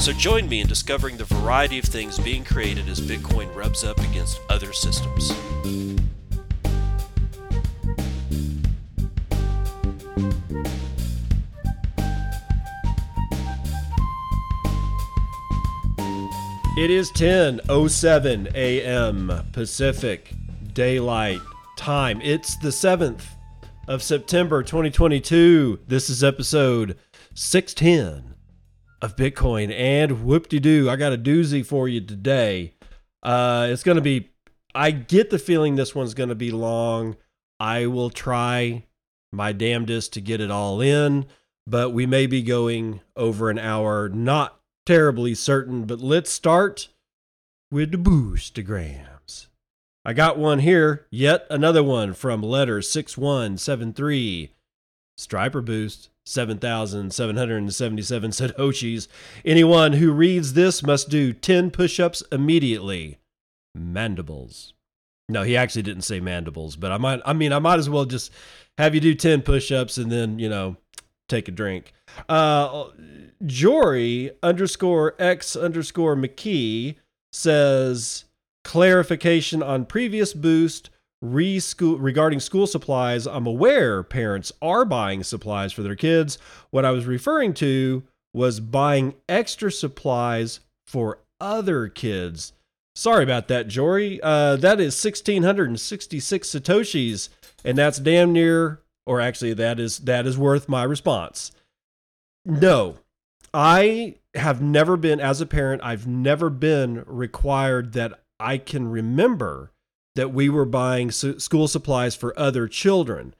So join me in discovering the variety of things being created as Bitcoin rubs up against other systems. It is 10:07 a.m. Pacific Daylight Time. It's the 7th of September 2022. This is episode 610 of Bitcoin and whoop-de-doo. I got a doozy for you today. Uh it's going to be I get the feeling this one's going to be long. I will try my damnedest to get it all in, but we may be going over an hour. Not terribly certain, but let's start with the boostagrams. I got one here, yet another one from letter 6173. Striper boost, 7,777 Satoshis. Anyone who reads this must do 10 push ups immediately. Mandibles. No, he actually didn't say mandibles, but I might, I mean, I might as well just have you do 10 push ups and then, you know, take a drink. Uh, Jory underscore X underscore McKee says clarification on previous boost re school regarding school supplies. I'm aware parents are buying supplies for their kids. What I was referring to was buying extra supplies for other kids. Sorry about that, Jory. Uh, that is 1,666 Satoshis, and that's damn near, or actually, that is that is worth my response. No, I have never been, as a parent, I've never been required that I can remember that we were buying school supplies for other children.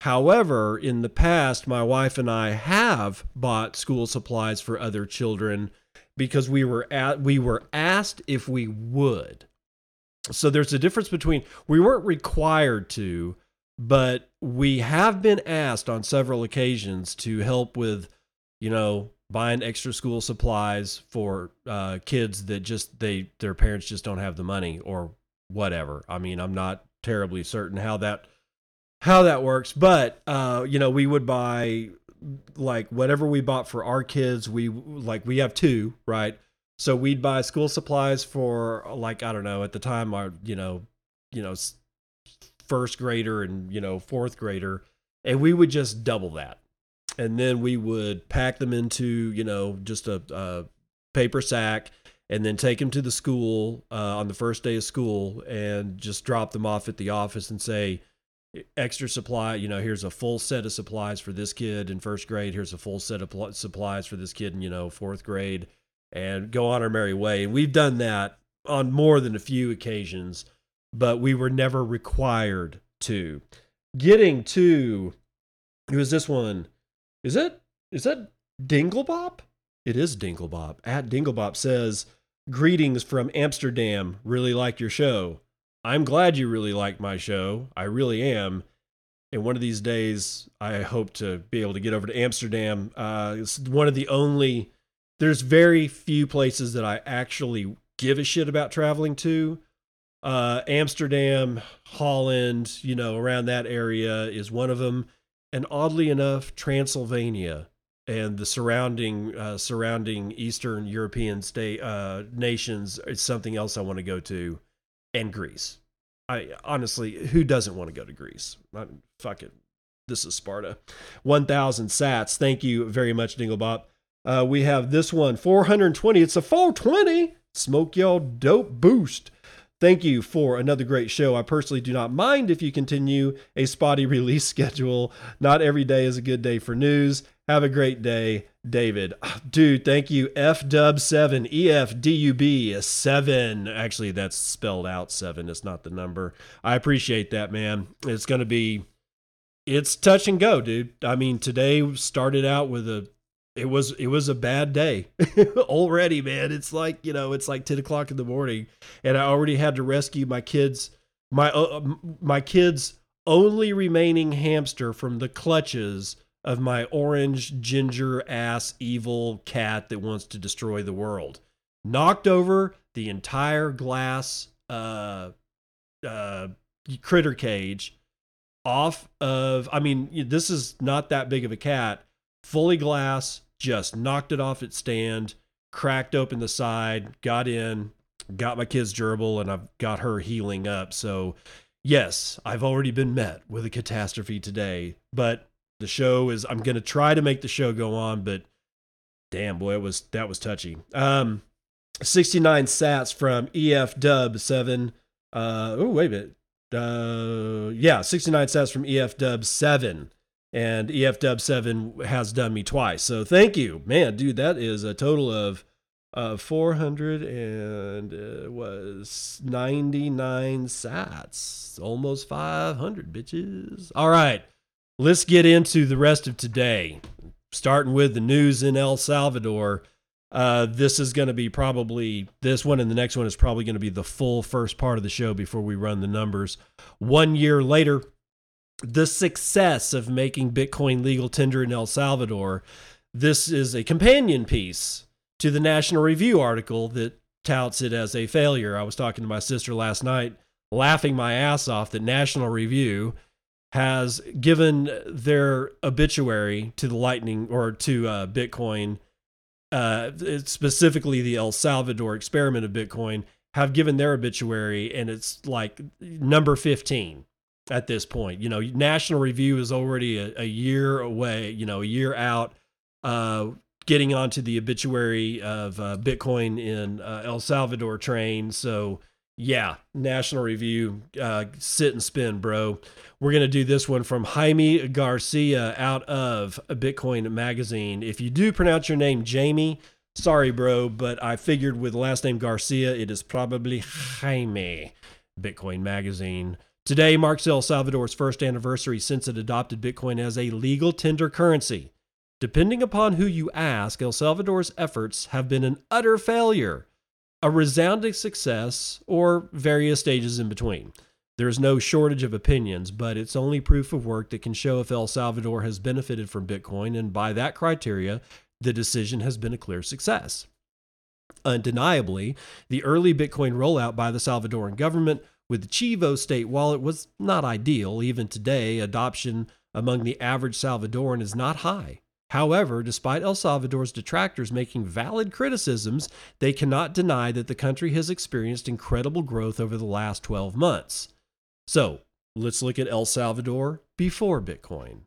However, in the past, my wife and I have bought school supplies for other children because we were at, we were asked if we would. So there's a difference between we weren't required to, but we have been asked on several occasions to help with, you know, buying extra school supplies for uh, kids that just they their parents just don't have the money or whatever. I mean, I'm not terribly certain how that how that works, but uh, you know, we would buy like whatever we bought for our kids. We like we have two, right? So we'd buy school supplies for like I don't know at the time our you know you know first grader and you know fourth grader, and we would just double that and then we would pack them into you know just a, a paper sack and then take them to the school uh, on the first day of school and just drop them off at the office and say extra supply you know here's a full set of supplies for this kid in first grade. Here's a full set of pl- supplies for this kid in you know fourth grade. And go on our merry way. And we've done that on more than a few occasions but we were never required to. Getting to it was this one. Is that is that Dinglebop? It is Dinglebop. At Dinglebop says, "Greetings from Amsterdam. Really like your show. I'm glad you really like my show. I really am. And one of these days, I hope to be able to get over to Amsterdam. Uh, it's one of the only. There's very few places that I actually give a shit about traveling to. Uh, Amsterdam, Holland, you know, around that area is one of them and oddly enough, Transylvania and the surrounding uh, surrounding Eastern European state uh, nations is something else I want to go to, and Greece. I honestly, who doesn't want to go to Greece? I, fuck it, this is Sparta. One thousand Sats. Thank you very much, Dinglebop. Uh, we have this one, 420. It's a 420. Smoke y'all dope boost. Thank you for another great show. I personally do not mind if you continue a spotty release schedule. Not every day is a good day for news. Have a great day, David. Dude, thank you. F dub 7, E F D U B 7. Actually, that's spelled out 7. It's not the number. I appreciate that, man. It's going to be, it's touch and go, dude. I mean, today started out with a it was it was a bad day already, man. It's like you know, it's like ten o'clock in the morning, and I already had to rescue my kids, my uh, my kids' only remaining hamster from the clutches of my orange ginger ass evil cat that wants to destroy the world. Knocked over the entire glass uh, uh, critter cage off of. I mean, this is not that big of a cat fully glass, just knocked it off its stand, cracked open the side, got in, got my kid's gerbil, and I've got her healing up. So, yes, I've already been met with a catastrophe today, but the show is, I'm to try to make the show go on, but damn, boy, it was, that was touchy. Um, 69 sats from EF Dub 7. Uh, oh, wait a minute. Uh, yeah, 69 sats from EF Dub 7 and EF Dub 7 has done me twice. So thank you. Man, dude, that is a total of uh, 400 and uh, was 99 sats. Almost 500 bitches. All right. Let's get into the rest of today. Starting with the news in El Salvador. Uh, this is going to be probably this one and the next one is probably going to be the full first part of the show before we run the numbers. One year later, the success of making Bitcoin legal tender in El Salvador. This is a companion piece to the National Review article that touts it as a failure. I was talking to my sister last night, laughing my ass off that National Review has given their obituary to the Lightning or to uh, Bitcoin, uh, specifically the El Salvador experiment of Bitcoin, have given their obituary, and it's like number 15 at this point. You know, National Review is already a, a year away, you know, a year out, uh, getting onto the obituary of uh, Bitcoin in uh, El Salvador train. So, yeah, National Review, uh, sit and spin, bro. We're going to do this one from Jaime Garcia out of Bitcoin Magazine. If you do pronounce your name Jamie, sorry, bro, but I figured with last name Garcia, it is probably Jaime. Bitcoin Magazine. Today marks El Salvador's first anniversary since it adopted Bitcoin as a legal tender currency. Depending upon who you ask, El Salvador's efforts have been an utter failure, a resounding success, or various stages in between. There is no shortage of opinions, but it's only proof of work that can show if El Salvador has benefited from Bitcoin, and by that criteria, the decision has been a clear success. Undeniably, the early Bitcoin rollout by the Salvadoran government with the Chivo state wallet was not ideal. Even today, adoption among the average Salvadoran is not high. However, despite El Salvador's detractors making valid criticisms, they cannot deny that the country has experienced incredible growth over the last 12 months. So, let's look at El Salvador before Bitcoin.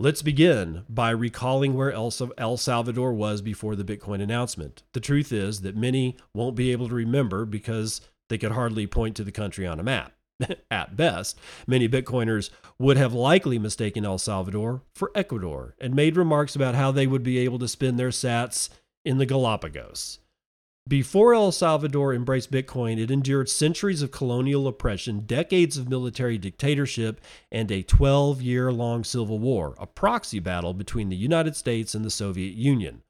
Let's begin by recalling where El Salvador was before the Bitcoin announcement. The truth is that many won't be able to remember because they could hardly point to the country on a map. At best, many Bitcoiners would have likely mistaken El Salvador for Ecuador and made remarks about how they would be able to spend their sats in the Galapagos. Before El Salvador embraced Bitcoin, it endured centuries of colonial oppression, decades of military dictatorship, and a 12 year long civil war, a proxy battle between the United States and the Soviet Union.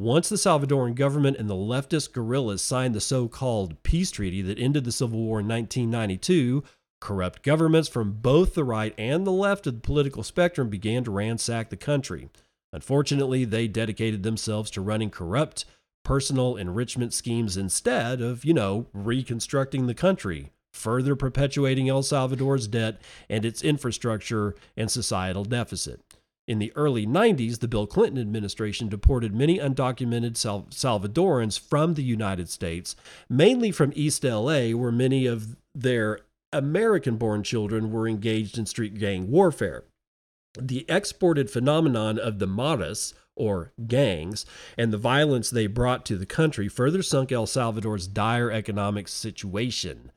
Once the Salvadoran government and the leftist guerrillas signed the so called peace treaty that ended the Civil War in 1992, corrupt governments from both the right and the left of the political spectrum began to ransack the country. Unfortunately, they dedicated themselves to running corrupt, personal enrichment schemes instead of, you know, reconstructing the country, further perpetuating El Salvador's debt and its infrastructure and societal deficit. In the early 90s, the Bill Clinton administration deported many undocumented Sal- Salvadorans from the United States, mainly from East LA, where many of their American born children were engaged in street gang warfare. The exported phenomenon of the Maras, or gangs, and the violence they brought to the country further sunk El Salvador's dire economic situation.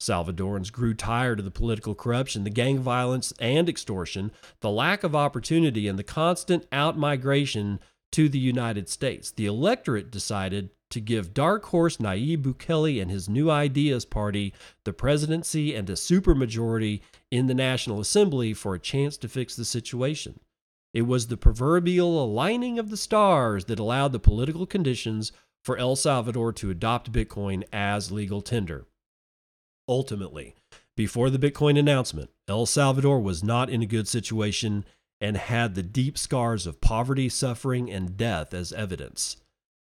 Salvadorans grew tired of the political corruption, the gang violence and extortion, the lack of opportunity, and the constant outmigration to the United States. The electorate decided to give dark horse Nayib Bukele and his New Ideas Party the presidency and a supermajority in the National Assembly for a chance to fix the situation. It was the proverbial aligning of the stars that allowed the political conditions for El Salvador to adopt Bitcoin as legal tender. Ultimately, before the Bitcoin announcement, El Salvador was not in a good situation and had the deep scars of poverty, suffering, and death as evidence.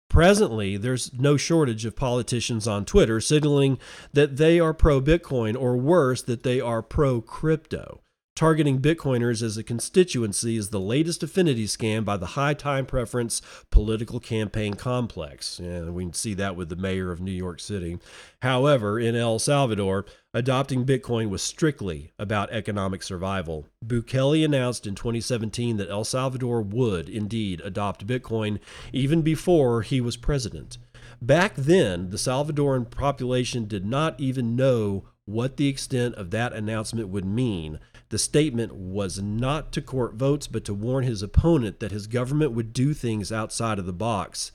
Presently, there's no shortage of politicians on Twitter signaling that they are pro Bitcoin, or worse, that they are pro crypto. Targeting Bitcoiners as a constituency is the latest affinity scam by the high time preference political campaign complex. And we can see that with the mayor of New York City. However, in El Salvador, adopting Bitcoin was strictly about economic survival. Bukele announced in 2017 that El Salvador would indeed adopt Bitcoin even before he was president. Back then, the Salvadoran population did not even know what the extent of that announcement would mean the statement was not to court votes, but to warn his opponent that his government would do things outside of the box.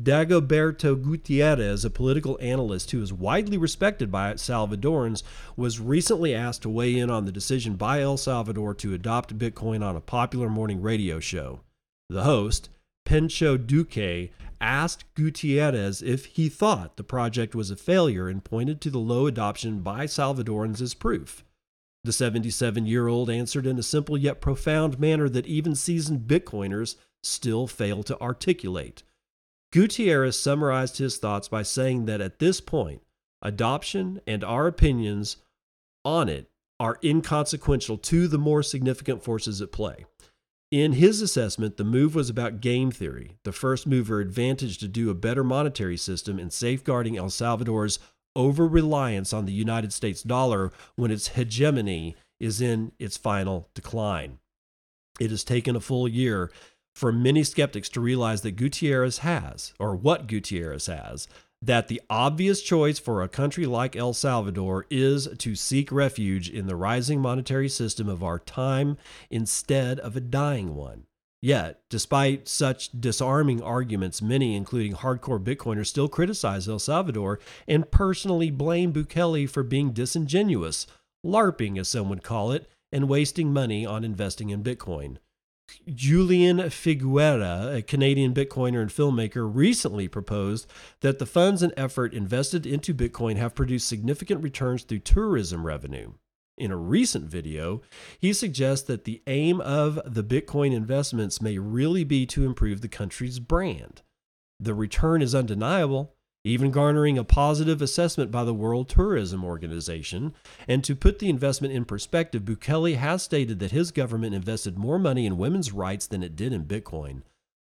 Dagoberto Gutierrez, a political analyst who is widely respected by Salvadorans, was recently asked to weigh in on the decision by El Salvador to adopt Bitcoin on a popular morning radio show. The host, Pencho Duque, asked Gutierrez if he thought the project was a failure and pointed to the low adoption by Salvadorans as proof. The 77 year old answered in a simple yet profound manner that even seasoned Bitcoiners still fail to articulate. Gutierrez summarized his thoughts by saying that at this point, adoption and our opinions on it are inconsequential to the more significant forces at play. In his assessment, the move was about game theory, the first mover advantage to do a better monetary system in safeguarding El Salvador's over reliance on the United States dollar when its hegemony is in its final decline. It has taken a full year for many skeptics to realize that Gutierrez has, or what Gutierrez has, that the obvious choice for a country like El Salvador is to seek refuge in the rising monetary system of our time instead of a dying one. Yet, despite such disarming arguments, many, including hardcore Bitcoiners, still criticize El Salvador and personally blame Bukele for being disingenuous, LARPing, as some would call it, and wasting money on investing in Bitcoin. Julian Figueroa, a Canadian Bitcoiner and filmmaker, recently proposed that the funds and effort invested into Bitcoin have produced significant returns through tourism revenue. In a recent video, he suggests that the aim of the Bitcoin investments may really be to improve the country's brand. The return is undeniable, even garnering a positive assessment by the World Tourism Organization. And to put the investment in perspective, Bukele has stated that his government invested more money in women's rights than it did in Bitcoin.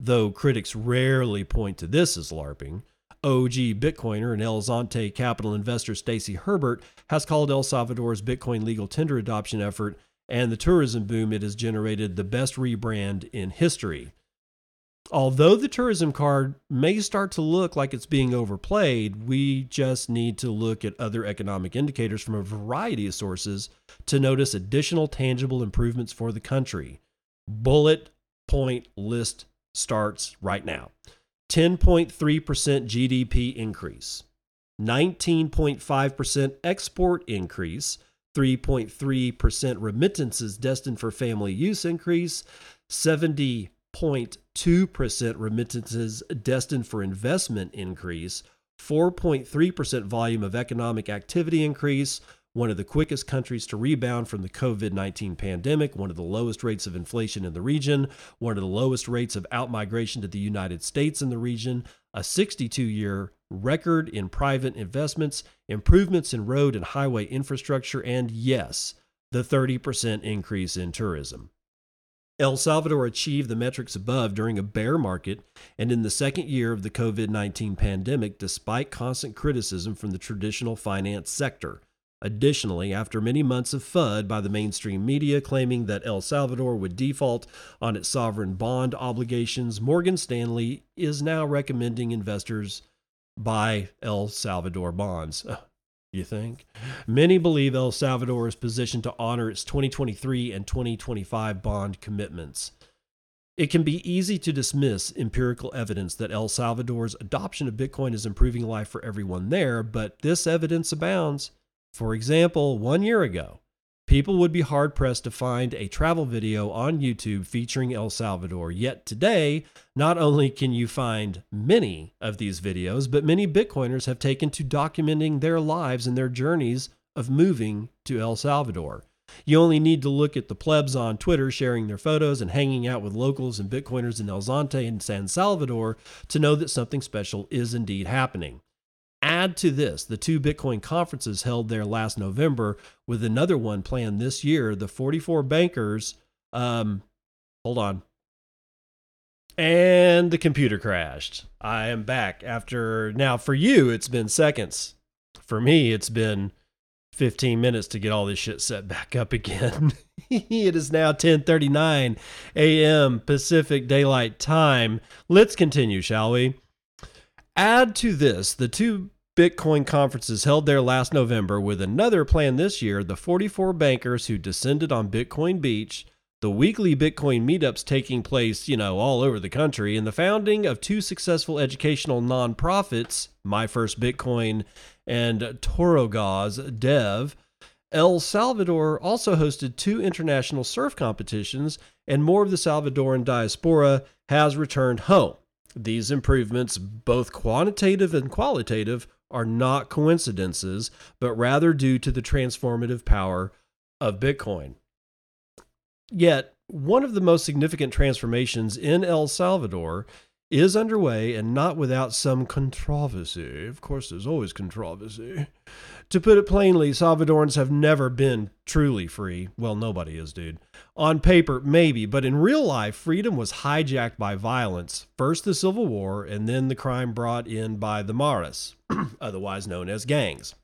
Though critics rarely point to this as LARPing, OG Bitcoiner and El Zonte capital investor Stacy Herbert has called El Salvador's Bitcoin legal tender adoption effort and the tourism boom it has generated the best rebrand in history. Although the tourism card may start to look like it's being overplayed, we just need to look at other economic indicators from a variety of sources to notice additional tangible improvements for the country. Bullet point list starts right now. 10.3% GDP increase, 19.5% export increase, 3.3% remittances destined for family use increase, 70.2% remittances destined for investment increase, 4.3% volume of economic activity increase, one of the quickest countries to rebound from the COVID 19 pandemic, one of the lowest rates of inflation in the region, one of the lowest rates of outmigration to the United States in the region, a 62 year record in private investments, improvements in road and highway infrastructure, and yes, the 30% increase in tourism. El Salvador achieved the metrics above during a bear market and in the second year of the COVID 19 pandemic, despite constant criticism from the traditional finance sector. Additionally, after many months of FUD by the mainstream media claiming that El Salvador would default on its sovereign bond obligations, Morgan Stanley is now recommending investors buy El Salvador bonds. You think? Many believe El Salvador is positioned to honor its 2023 and 2025 bond commitments. It can be easy to dismiss empirical evidence that El Salvador's adoption of Bitcoin is improving life for everyone there, but this evidence abounds. For example, one year ago, People would be hard pressed to find a travel video on YouTube featuring El Salvador. Yet today, not only can you find many of these videos, but many Bitcoiners have taken to documenting their lives and their journeys of moving to El Salvador. You only need to look at the plebs on Twitter sharing their photos and hanging out with locals and Bitcoiners in El Zonte and San Salvador to know that something special is indeed happening. Add to this the two Bitcoin conferences held there last November, with another one planned this year. The 44 bankers, um, hold on. And the computer crashed. I am back after now for you, it's been seconds. For me, it's been 15 minutes to get all this shit set back up again. it is now 10:39 a.m. Pacific Daylight Time. Let's continue, shall we? Add to this the two Bitcoin conferences held there last November with another plan this year, the 44 bankers who descended on Bitcoin Beach, the weekly Bitcoin meetups taking place, you know, all over the country, and the founding of two successful educational nonprofits, My First Bitcoin and Torogoz Dev. El Salvador also hosted two international surf competitions, and more of the Salvadoran diaspora has returned home. These improvements, both quantitative and qualitative, are not coincidences, but rather due to the transformative power of Bitcoin. Yet, one of the most significant transformations in El Salvador is underway and not without some controversy. Of course, there's always controversy. To put it plainly, Salvadorans have never been truly free. Well, nobody is, dude. On paper, maybe, but in real life, freedom was hijacked by violence. First the Civil War, and then the crime brought in by the Maras, otherwise known as gangs.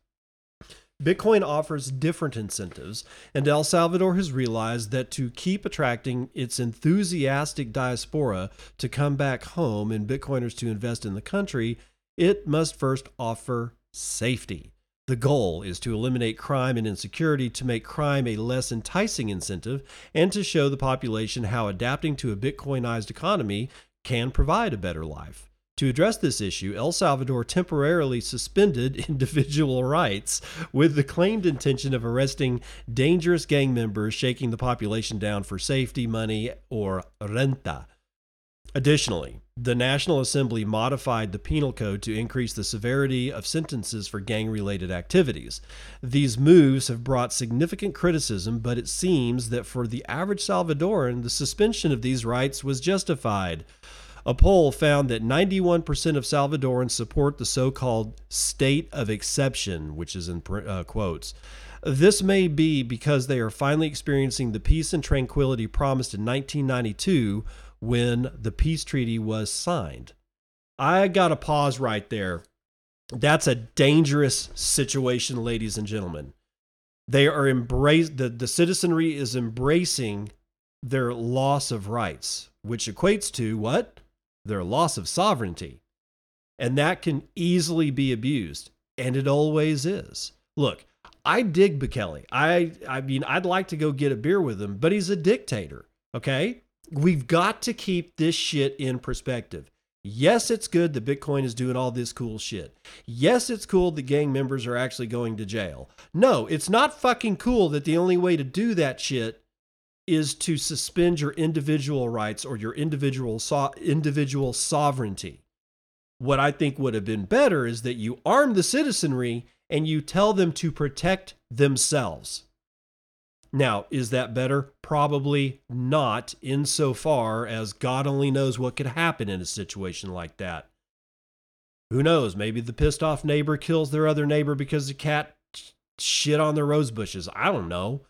Bitcoin offers different incentives, and El Salvador has realized that to keep attracting its enthusiastic diaspora to come back home and Bitcoiners to invest in the country, it must first offer safety. The goal is to eliminate crime and insecurity to make crime a less enticing incentive and to show the population how adapting to a Bitcoinized economy can provide a better life. To address this issue, El Salvador temporarily suspended individual rights with the claimed intention of arresting dangerous gang members shaking the population down for safety, money, or renta. Additionally, the National Assembly modified the penal code to increase the severity of sentences for gang related activities. These moves have brought significant criticism, but it seems that for the average Salvadoran, the suspension of these rights was justified. A poll found that 91% of Salvadorans support the so called state of exception, which is in uh, quotes. This may be because they are finally experiencing the peace and tranquility promised in 1992 when the peace treaty was signed. I got to pause right there. That's a dangerous situation, ladies and gentlemen. They are embrace the, the citizenry is embracing their loss of rights, which equates to what? Their loss of sovereignty. And that can easily be abused. And it always is. Look, I dig Bukele. I I mean, I'd like to go get a beer with him, but he's a dictator. Okay? We've got to keep this shit in perspective. Yes, it's good that Bitcoin is doing all this cool shit. Yes, it's cool that gang members are actually going to jail. No, it's not fucking cool that the only way to do that shit is to suspend your individual rights or your individual so- individual sovereignty. What I think would have been better is that you arm the citizenry and you tell them to protect themselves. Now, is that better? Probably not, insofar as God only knows what could happen in a situation like that. Who knows? Maybe the pissed off neighbor kills their other neighbor because the cat shit on their rose bushes. I don't know.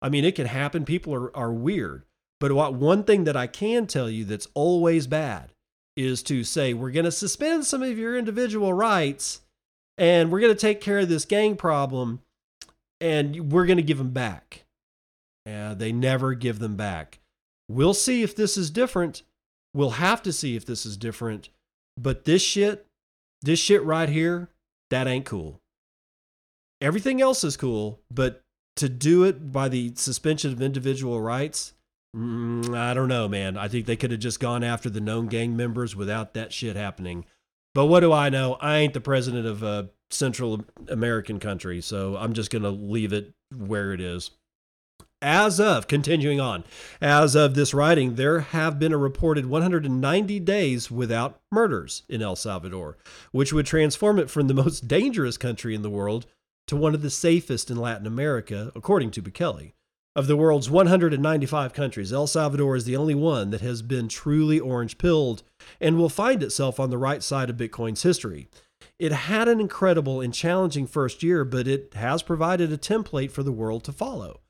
I mean, it can happen. People are, are weird. But what, one thing that I can tell you that's always bad is to say, we're going to suspend some of your individual rights and we're going to take care of this gang problem and we're going to give them back. And they never give them back. We'll see if this is different. We'll have to see if this is different. But this shit, this shit right here, that ain't cool. Everything else is cool, but to do it by the suspension of individual rights, mm, I don't know, man. I think they could have just gone after the known gang members without that shit happening. But what do I know? I ain't the president of a Central American country, so I'm just going to leave it where it is. as of continuing on, as of this writing, there have been a reported 190 days without murders in El Salvador, which would transform it from the most dangerous country in the world to one of the safest in Latin America, according to Bukele. Of the world's 195 countries, El Salvador is the only one that has been truly orange pilled and will find itself on the right side of Bitcoin's history. It had an incredible and challenging first year, but it has provided a template for the world to follow.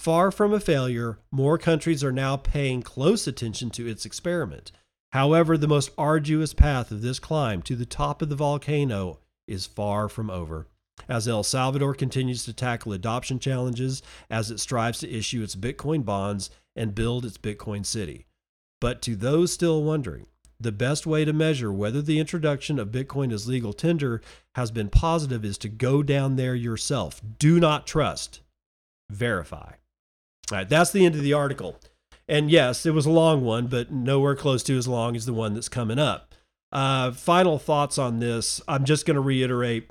Far from a failure, more countries are now paying close attention to its experiment. However, the most arduous path of this climb to the top of the volcano is far from over as El Salvador continues to tackle adoption challenges as it strives to issue its Bitcoin bonds and build its Bitcoin city. But to those still wondering, the best way to measure whether the introduction of Bitcoin as legal tender has been positive is to go down there yourself. Do not trust, verify. All right, that's the end of the article. And yes, it was a long one, but nowhere close to as long as the one that's coming up. Uh, final thoughts on this. I'm just going to reiterate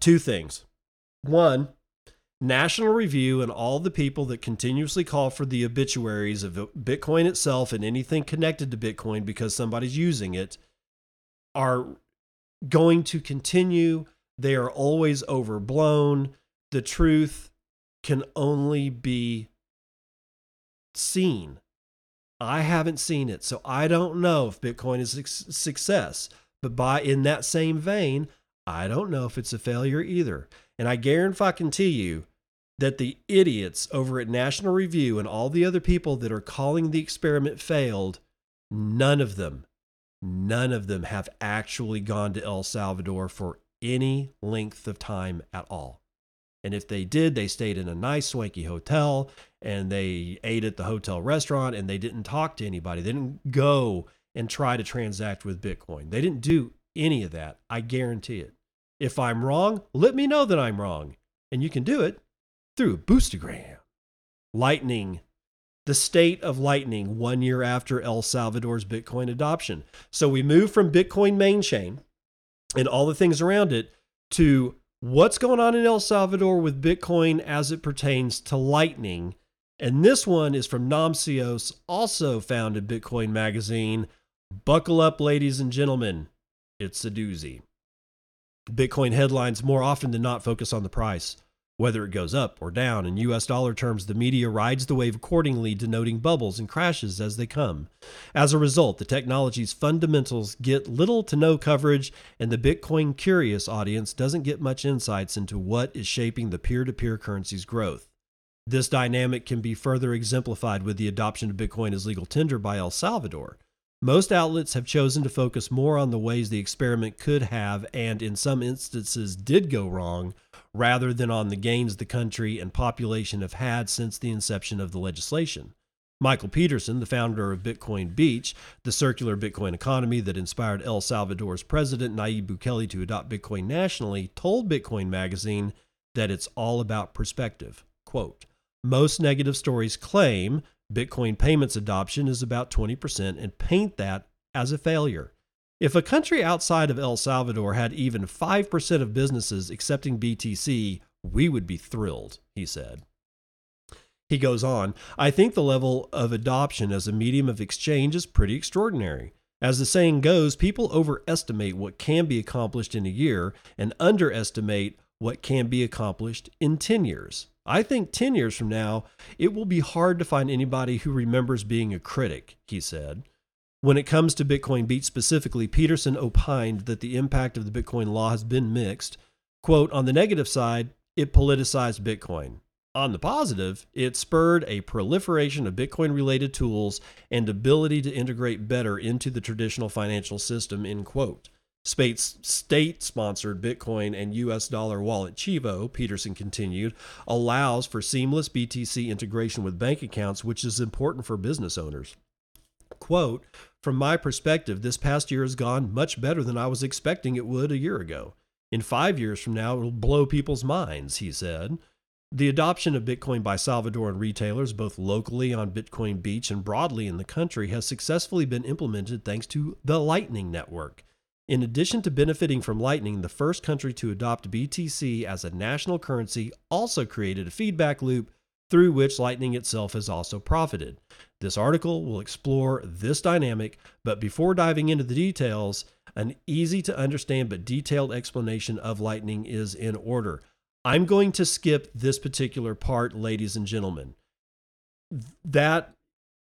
two things. One, National Review and all the people that continuously call for the obituaries of Bitcoin itself and anything connected to Bitcoin because somebody's using it are going to continue. They are always overblown. The truth can only be seen. I haven't seen it, so I don't know if Bitcoin is a success. But by in that same vein, I don't know if it's a failure either. And I guarantee you that the idiots over at National Review and all the other people that are calling the experiment failed, none of them, none of them have actually gone to El Salvador for any length of time at all. And if they did, they stayed in a nice, swanky hotel and they ate at the hotel restaurant and they didn't talk to anybody. They didn't go and try to transact with Bitcoin. They didn't do any of that. I guarantee it. If I'm wrong, let me know that I'm wrong. And you can do it through a Boostagram. Lightning. The state of Lightning one year after El Salvador's Bitcoin adoption. So we move from Bitcoin main chain and all the things around it to what's going on in El Salvador with Bitcoin as it pertains to Lightning. And this one is from Namcios, also found in Bitcoin Magazine. Buckle up, ladies and gentlemen. It's a doozy. Bitcoin headlines more often than not focus on the price, whether it goes up or down. In US dollar terms, the media rides the wave accordingly, denoting bubbles and crashes as they come. As a result, the technology's fundamentals get little to no coverage, and the Bitcoin curious audience doesn't get much insights into what is shaping the peer to peer currency's growth. This dynamic can be further exemplified with the adoption of Bitcoin as legal tender by El Salvador. Most outlets have chosen to focus more on the ways the experiment could have and, in some instances, did go wrong, rather than on the gains the country and population have had since the inception of the legislation. Michael Peterson, the founder of Bitcoin Beach, the circular Bitcoin economy that inspired El Salvador's president Nayib Bukele to adopt Bitcoin nationally, told Bitcoin Magazine that it's all about perspective. Quote, most negative stories claim Bitcoin payments adoption is about 20% and paint that as a failure. If a country outside of El Salvador had even 5% of businesses accepting BTC, we would be thrilled, he said. He goes on, I think the level of adoption as a medium of exchange is pretty extraordinary. As the saying goes, people overestimate what can be accomplished in a year and underestimate what can be accomplished in 10 years. I think 10 years from now, it will be hard to find anybody who remembers being a critic, he said. When it comes to Bitcoin Beach specifically, Peterson opined that the impact of the Bitcoin law has been mixed. Quote, on the negative side, it politicized Bitcoin. On the positive, it spurred a proliferation of Bitcoin related tools and ability to integrate better into the traditional financial system, end quote. Spate's state sponsored Bitcoin and US dollar wallet Chivo, Peterson continued, allows for seamless BTC integration with bank accounts, which is important for business owners. Quote, from my perspective, this past year has gone much better than I was expecting it would a year ago. In five years from now, it will blow people's minds, he said. The adoption of Bitcoin by Salvadoran retailers, both locally on Bitcoin Beach and broadly in the country, has successfully been implemented thanks to the Lightning Network. In addition to benefiting from Lightning, the first country to adopt BTC as a national currency also created a feedback loop through which Lightning itself has also profited. This article will explore this dynamic, but before diving into the details, an easy to understand but detailed explanation of Lightning is in order. I'm going to skip this particular part, ladies and gentlemen. That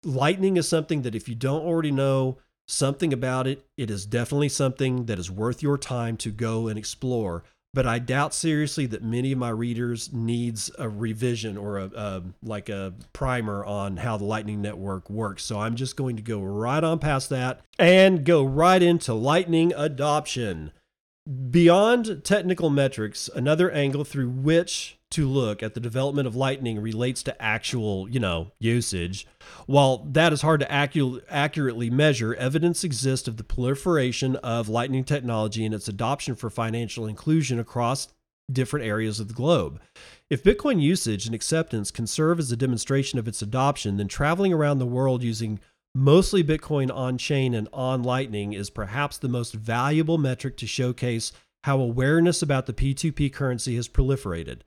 Lightning is something that if you don't already know something about it, it is definitely something that is worth your time to go and explore but I doubt seriously that many of my readers needs a revision or a, a, like a primer on how the Lightning Network works. So I'm just going to go right on past that and go right into Lightning adoption. Beyond technical metrics, another angle through which to look at the development of Lightning relates to actual, you know, usage. While that is hard to accu- accurately measure, evidence exists of the proliferation of Lightning technology and its adoption for financial inclusion across different areas of the globe. If Bitcoin usage and acceptance can serve as a demonstration of its adoption, then traveling around the world using mostly Bitcoin on chain and on Lightning is perhaps the most valuable metric to showcase how awareness about the P2P currency has proliferated.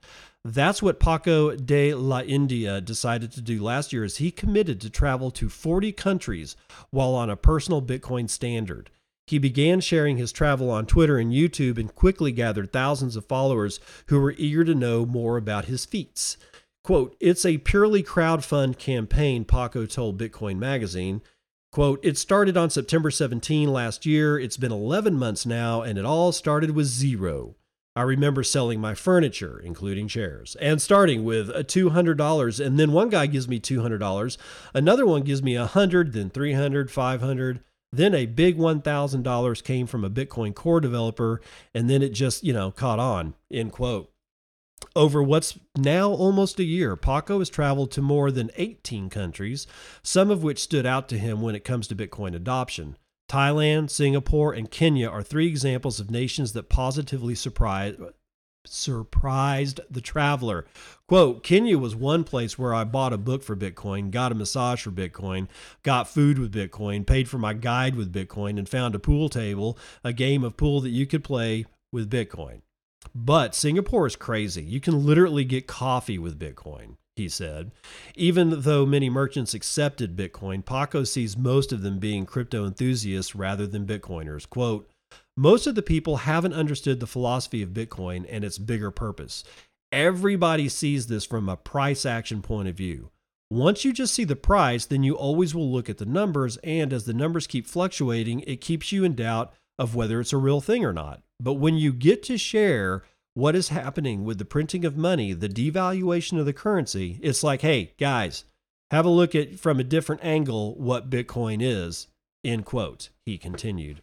That's what Paco de la India decided to do last year as he committed to travel to 40 countries while on a personal Bitcoin standard. He began sharing his travel on Twitter and YouTube and quickly gathered thousands of followers who were eager to know more about his feats. Quote, it's a purely crowdfund campaign, Paco told Bitcoin Magazine. Quote, it started on September 17 last year. It's been 11 months now, and it all started with zero. I remember selling my furniture, including chairs, and starting with a $200. And then one guy gives me $200. Another one gives me 100 then 300 500 Then a big $1,000 came from a Bitcoin core developer. And then it just, you know, caught on, end quote. Over what's now almost a year, Paco has traveled to more than 18 countries, some of which stood out to him when it comes to Bitcoin adoption. Thailand, Singapore, and Kenya are three examples of nations that positively surprised surprised the traveler. Quote, Kenya was one place where I bought a book for Bitcoin, got a massage for Bitcoin, got food with Bitcoin, paid for my guide with Bitcoin, and found a pool table, a game of pool that you could play with Bitcoin. But Singapore is crazy. You can literally get coffee with Bitcoin he said. Even though many merchants accepted Bitcoin, Paco sees most of them being crypto enthusiasts rather than Bitcoiners. Quote, most of the people haven't understood the philosophy of Bitcoin and its bigger purpose. Everybody sees this from a price action point of view. Once you just see the price, then you always will look at the numbers, and as the numbers keep fluctuating, it keeps you in doubt of whether it's a real thing or not. But when you get to share what is happening with the printing of money, the devaluation of the currency, it's like, hey, guys, have a look at from a different angle what Bitcoin is, end quote, he continued.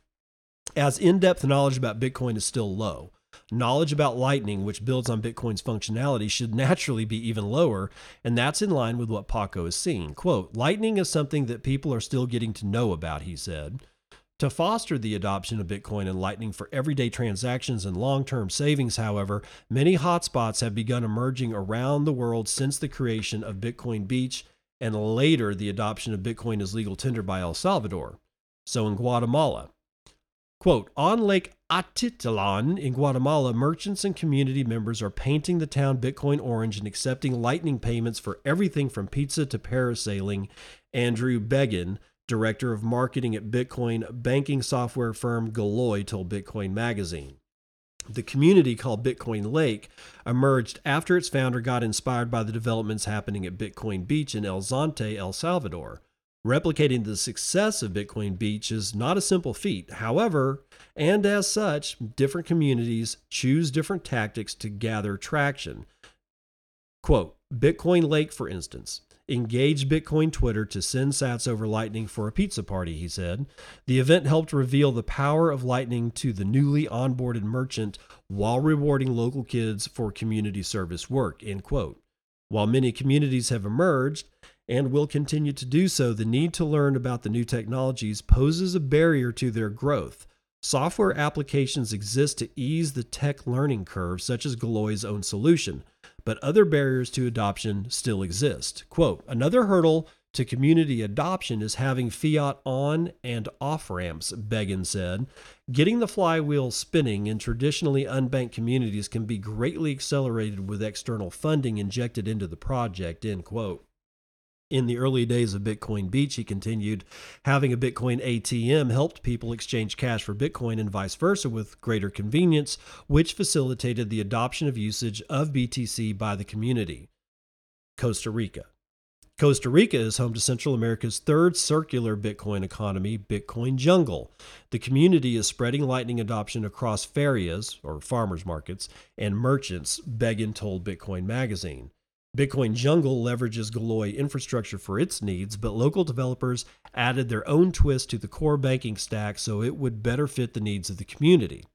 As in depth knowledge about Bitcoin is still low, knowledge about Lightning, which builds on Bitcoin's functionality, should naturally be even lower, and that's in line with what Paco is seeing. Quote, Lightning is something that people are still getting to know about, he said. To foster the adoption of Bitcoin and Lightning for everyday transactions and long term savings, however, many hotspots have begun emerging around the world since the creation of Bitcoin Beach and later the adoption of Bitcoin as legal tender by El Salvador. So in Guatemala, quote, on Lake Atitlan in Guatemala, merchants and community members are painting the town Bitcoin orange and accepting Lightning payments for everything from pizza to parasailing. Andrew Begin, director of marketing at Bitcoin banking software firm Galoy, told Bitcoin Magazine. The community called Bitcoin Lake emerged after its founder got inspired by the developments happening at Bitcoin Beach in El Zonte, El Salvador. Replicating the success of Bitcoin Beach is not a simple feat. However, and as such, different communities choose different tactics to gather traction. Quote Bitcoin Lake, for instance, engaged Bitcoin Twitter to send sats over Lightning for a pizza party, he said. The event helped reveal the power of Lightning to the newly onboarded merchant while rewarding local kids for community service work, end quote. While many communities have emerged and will continue to do so, the need to learn about the new technologies poses a barrier to their growth. Software applications exist to ease the tech learning curve, such as Galoy's own solution but other barriers to adoption still exist. Quote Another hurdle to community adoption is having fiat on and off ramps, Begin said. Getting the flywheel spinning in traditionally unbanked communities can be greatly accelerated with external funding injected into the project, end quote. In the early days of Bitcoin Beach, he continued, having a Bitcoin ATM helped people exchange cash for Bitcoin and vice versa with greater convenience, which facilitated the adoption of usage of BTC by the community. Costa Rica. Costa Rica is home to Central America's third circular Bitcoin economy, Bitcoin Jungle. The community is spreading Lightning adoption across ferias, or farmers markets, and merchants, Begin told Bitcoin Magazine. Bitcoin Jungle leverages Galoy infrastructure for its needs, but local developers added their own twist to the core banking stack so it would better fit the needs of the community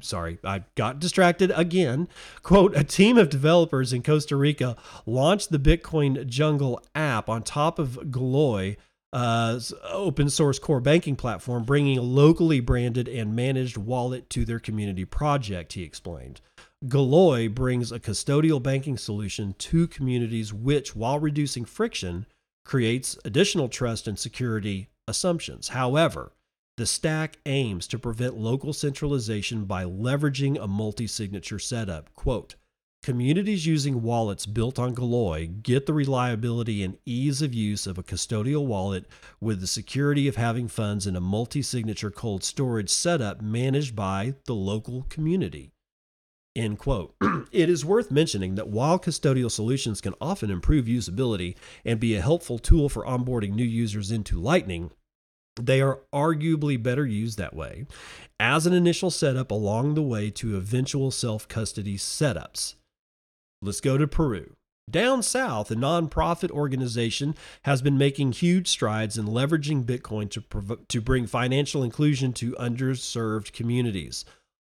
sorry, I got distracted again. Quote, a team of developers in Costa Rica launched the Bitcoin Jungle app on top of Galoy, uh, open source core banking platform, bringing a locally branded and managed wallet to their community project, he explained. Galoy brings a custodial banking solution to communities, which, while reducing friction, creates additional trust and security assumptions. However, the stack aims to prevent local centralization by leveraging a multi signature setup. Quote, Communities using wallets built on Galoy get the reliability and ease of use of a custodial wallet with the security of having funds in a multi signature cold storage setup managed by the local community. End quote. it is worth mentioning that while custodial solutions can often improve usability and be a helpful tool for onboarding new users into Lightning, they are arguably better used that way as an initial setup along the way to eventual self custody setups. Let's go to Peru. Down south, a nonprofit organization has been making huge strides in leveraging Bitcoin to, prov- to bring financial inclusion to underserved communities.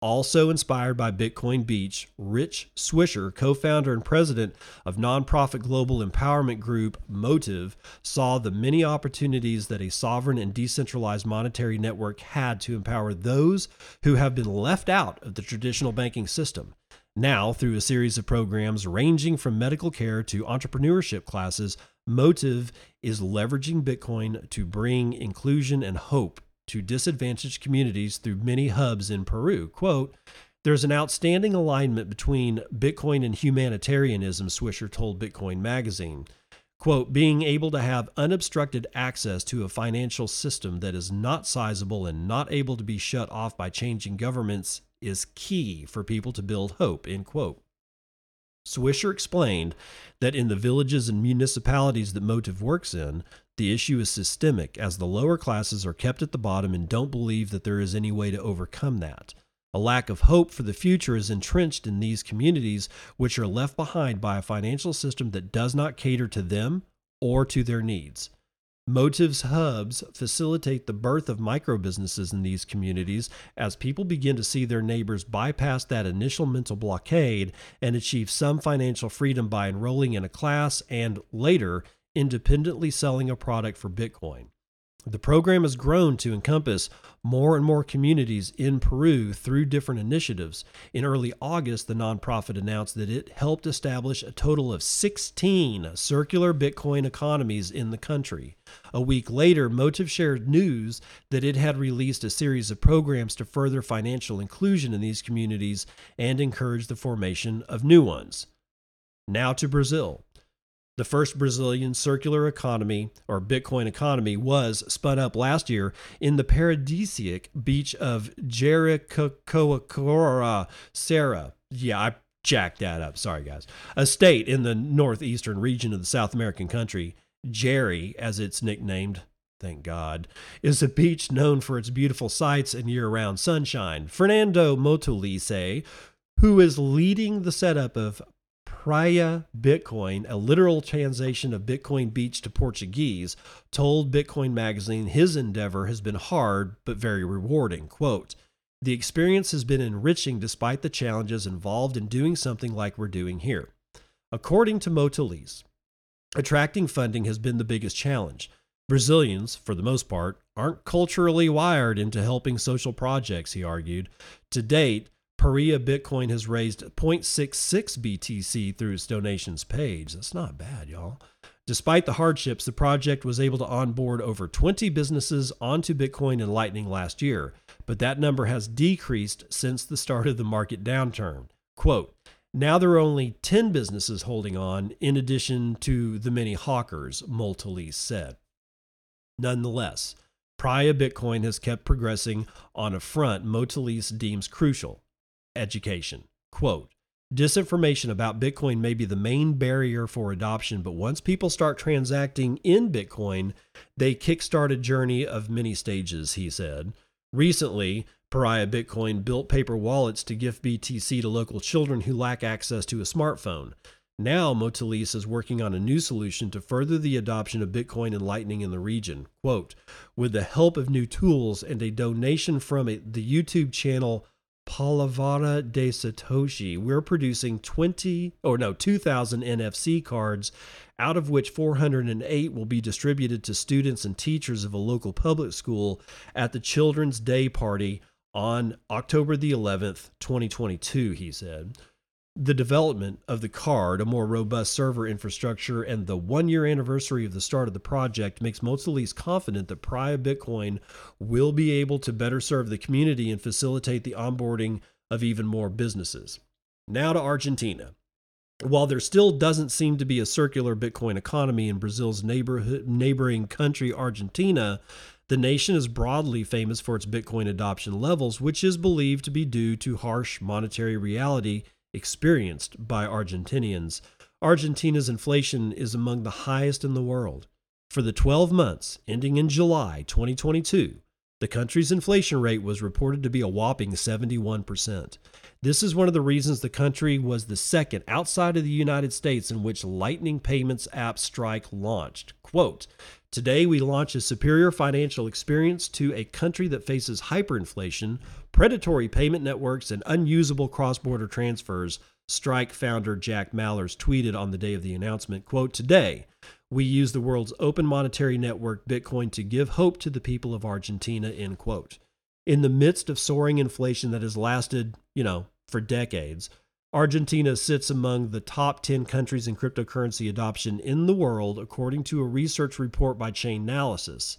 Also inspired by Bitcoin Beach, Rich Swisher, co founder and president of nonprofit global empowerment group Motiv, saw the many opportunities that a sovereign and decentralized monetary network had to empower those who have been left out of the traditional banking system. Now, through a series of programs ranging from medical care to entrepreneurship classes, Motiv is leveraging Bitcoin to bring inclusion and hope to disadvantaged communities through many hubs in Peru. Quote, there's an outstanding alignment between Bitcoin and humanitarianism, Swisher told Bitcoin Magazine. Quote, being able to have unobstructed access to a financial system that is not sizable and not able to be shut off by changing governments is key for people to build hope, end quote. Swisher explained that in the villages and municipalities that Motiv works in, the issue is systemic, as the lower classes are kept at the bottom and don't believe that there is any way to overcome that. A lack of hope for the future is entrenched in these communities, which are left behind by a financial system that does not cater to them or to their needs. Motiv's hubs facilitate the birth of micro businesses in these communities as people begin to see their neighbors bypass that initial mental blockade and achieve some financial freedom by enrolling in a class and later independently selling a product for Bitcoin. The program has grown to encompass more and more communities in Peru through different initiatives. In early August, the nonprofit announced that it helped establish a total of 16 circular Bitcoin economies in the country. A week later, Motiv shared news that it had released a series of programs to further financial inclusion in these communities and encourage the formation of new ones. Now to Brazil. The first Brazilian circular economy or Bitcoin economy was spun up last year in the paradisiac beach of Jericoacoara Serra. Yeah, I jacked that up. Sorry, guys. A state in the northeastern region of the South American country. Jerry, as it's nicknamed, thank God, is a beach known for its beautiful sights and year round sunshine. Fernando Motolese, who is leading the setup of Praia Bitcoin, a literal translation of Bitcoin Beach to Portuguese, told Bitcoin Magazine his endeavor has been hard but very rewarding. Quote, the experience has been enriching despite the challenges involved in doing something like we're doing here. According to Motolese, attracting funding has been the biggest challenge. Brazilians, for the most part, aren't culturally wired into helping social projects, he argued. To date, Praia Bitcoin has raised 0.66 BTC through its donations page. That's not bad, y'all. Despite the hardships, the project was able to onboard over 20 businesses onto Bitcoin and Lightning last year, but that number has decreased since the start of the market downturn. Quote, now there are only 10 businesses holding on, in addition to the many hawkers, Motolese said. Nonetheless, Praia Bitcoin has kept progressing on a front Motolese deems crucial education. Quote, Disinformation about Bitcoin may be the main barrier for adoption, but once people start transacting in Bitcoin, they kickstart a journey of many stages, he said. Recently, Praia Bitcoin built paper wallets to gift BTC to local children who lack access to a smartphone. Now, Motolese is working on a new solution to further the adoption of Bitcoin and Lightning in the region. Quote, with the help of new tools and a donation from the YouTube channel Palavra de Satoshi, we're producing 20 or no 2000 NFC cards out of which 408 will be distributed to students and teachers of a local public school at the Children's Day party on October the 11th, 2022, he said. The development of the card, a more robust server infrastructure, and the one year anniversary of the start of the project makes Motolese confident that Praia Bitcoin will be able to better serve the community and facilitate the onboarding of even more businesses. Now to Argentina. While there still doesn't seem to be a circular Bitcoin economy in Brazil's neighborhood, neighboring country, Argentina, the nation is broadly famous for its Bitcoin adoption levels, which is believed to be due to harsh monetary reality experienced by Argentinians. Argentina's inflation is among the highest in the world. For the 12 months ending in July 2022, the country's inflation rate was reported to be a whopping 71%. This is one of the reasons the country was the second outside of the United States in which Lightning Payments app Strike launched. Quote, Today, we launch a superior financial experience to a country that faces hyperinflation, predatory payment networks, and unusable cross border transfers. Strike founder Jack Mallers tweeted on the day of the announcement quote, Today, we use the world's open monetary network, Bitcoin, to give hope to the people of Argentina, end quote. In the midst of soaring inflation that has lasted, you know, for decades, Argentina sits among the top 10 countries in cryptocurrency adoption in the world, according to a research report by Chainalysis.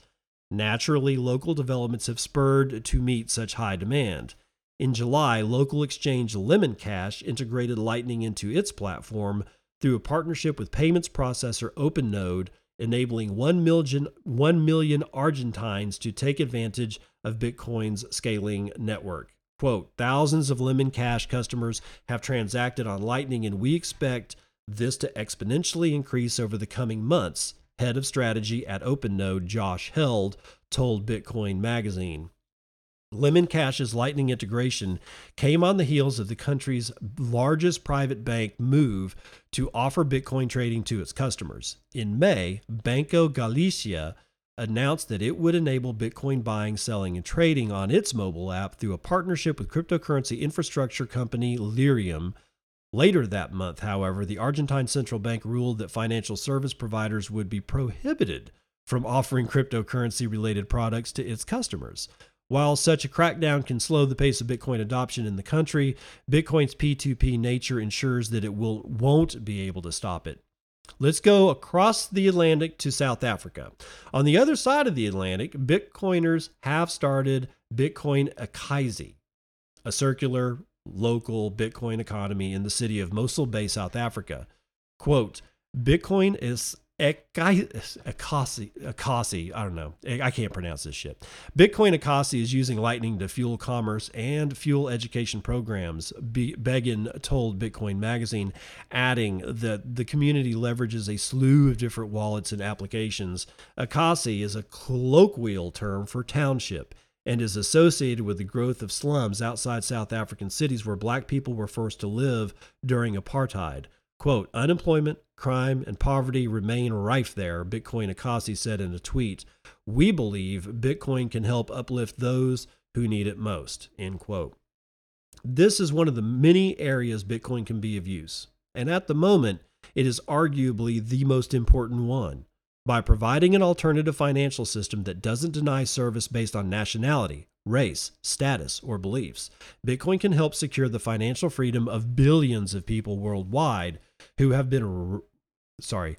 Naturally, local developments have spurred to meet such high demand. In July, local exchange Lemon Cash integrated Lightning into its platform through a partnership with payments processor OpenNode, enabling 1 million, 1 million Argentines to take advantage of Bitcoin's scaling network. Quote, thousands of Lemon Cash customers have transacted on Lightning, and we expect this to exponentially increase over the coming months, head of strategy at OpenNode, Josh Held, told Bitcoin Magazine. Lemon Cash's Lightning integration came on the heels of the country's largest private bank move to offer Bitcoin trading to its customers. In May, Banco Galicia announced that it would enable Bitcoin buying, selling, and trading on its mobile app through a partnership with cryptocurrency infrastructure company Lirium. Later that month, however, the Argentine central bank ruled that financial service providers would be prohibited from offering cryptocurrency related products to its customers. While such a crackdown can slow the pace of Bitcoin adoption in the country, Bitcoin's P2P nature ensures that it will, won't be able to stop it. Let's go across the Atlantic to South Africa. On the other side of the Atlantic, Bitcoiners have started Bitcoin Akazi, a circular local Bitcoin economy in the city of Mossel Bay, South Africa. Quote, Bitcoin is Akasi, Akasi, I don't know. I can't pronounce this shit. Bitcoin Akasi is using Lightning to fuel commerce and fuel education programs, Begin told Bitcoin Magazine, adding that the community leverages a slew of different wallets and applications. Akasi is a colloquial term for township and is associated with the growth of slums outside South African cities where black people were forced to live during apartheid. Quote, unemployment, crime, and poverty remain rife there, Bitcoin Akasi said in a tweet. We believe Bitcoin can help uplift those who need it most, end quote. This is one of the many areas Bitcoin can be of use. And at the moment, it is arguably the most important one. By providing an alternative financial system that doesn't deny service based on nationality, race, status, or beliefs, Bitcoin can help secure the financial freedom of billions of people worldwide who have been sorry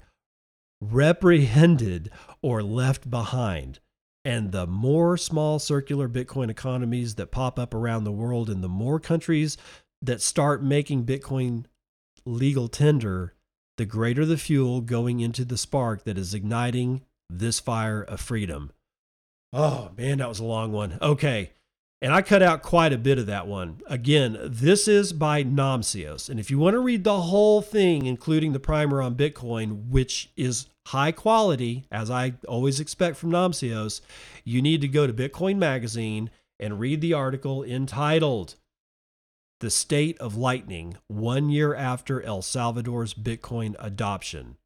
reprehended or left behind. And the more small circular Bitcoin economies that pop up around the world, and the more countries that start making Bitcoin legal tender, the greater the fuel going into the spark that is igniting this fire of freedom. Oh, man, that was a long one. Okay. And I cut out quite a bit of that one. Again, this is by Namcios. And if you want to read the whole thing, including the primer on Bitcoin, which is high quality, as I always expect from Namcios, you need to go to Bitcoin Magazine and read the article entitled The State of Lightning One Year After El Salvador's Bitcoin Adoption.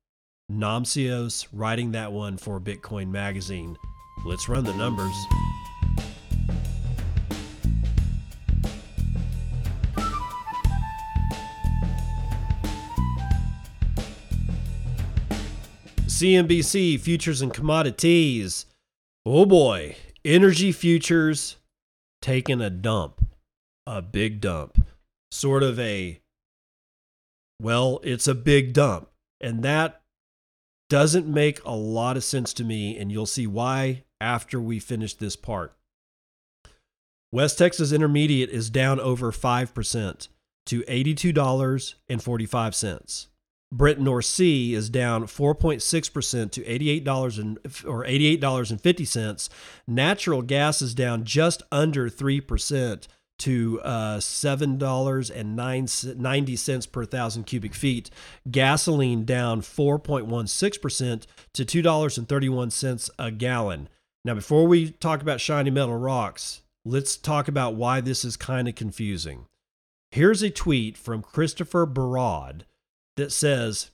Namcios writing that one for Bitcoin Magazine. Let's run the numbers. CNBC futures and commodities. Oh boy, energy futures taking a dump, a big dump, sort of a, well, it's a big dump. And that doesn't make a lot of sense to me. And you'll see why after we finish this part. West Texas Intermediate is down over 5% to $82.45. Brent North Sea is down 4.6% to $88 and, or $88.50. Natural gas is down just under 3% to uh, $7.90 per thousand cubic feet. Gasoline down 4.16% to $2.31 a gallon. Now, before we talk about shiny metal rocks, let's talk about why this is kind of confusing. Here's a tweet from Christopher Barraud that says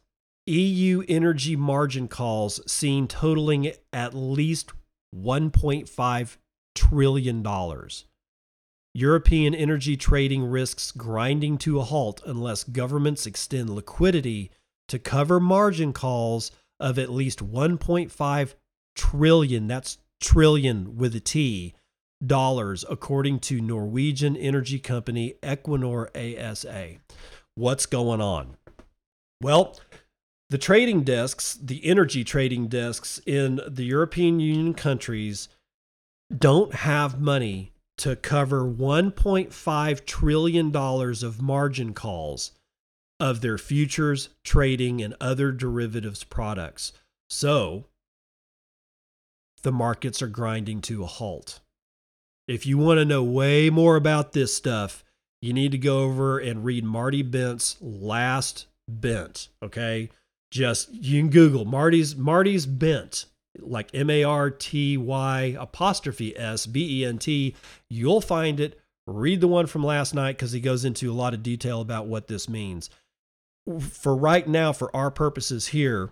EU energy margin calls seen totaling at least $1.5 trillion. European energy trading risks grinding to a halt unless governments extend liquidity to cover margin calls of at least 1.5 trillion that's trillion with a T dollars according to Norwegian energy company Equinor ASA. What's going on? Well, the trading desks, the energy trading desks in the European Union countries don't have money to cover $1.5 trillion of margin calls of their futures, trading, and other derivatives products. So the markets are grinding to a halt. If you want to know way more about this stuff, you need to go over and read Marty Bent's last bent. Okay. Just you can Google Marty's Marty's bent, like M A R T Y apostrophe S B E N T. You'll find it. Read the one from last night because he goes into a lot of detail about what this means. For right now, for our purposes here,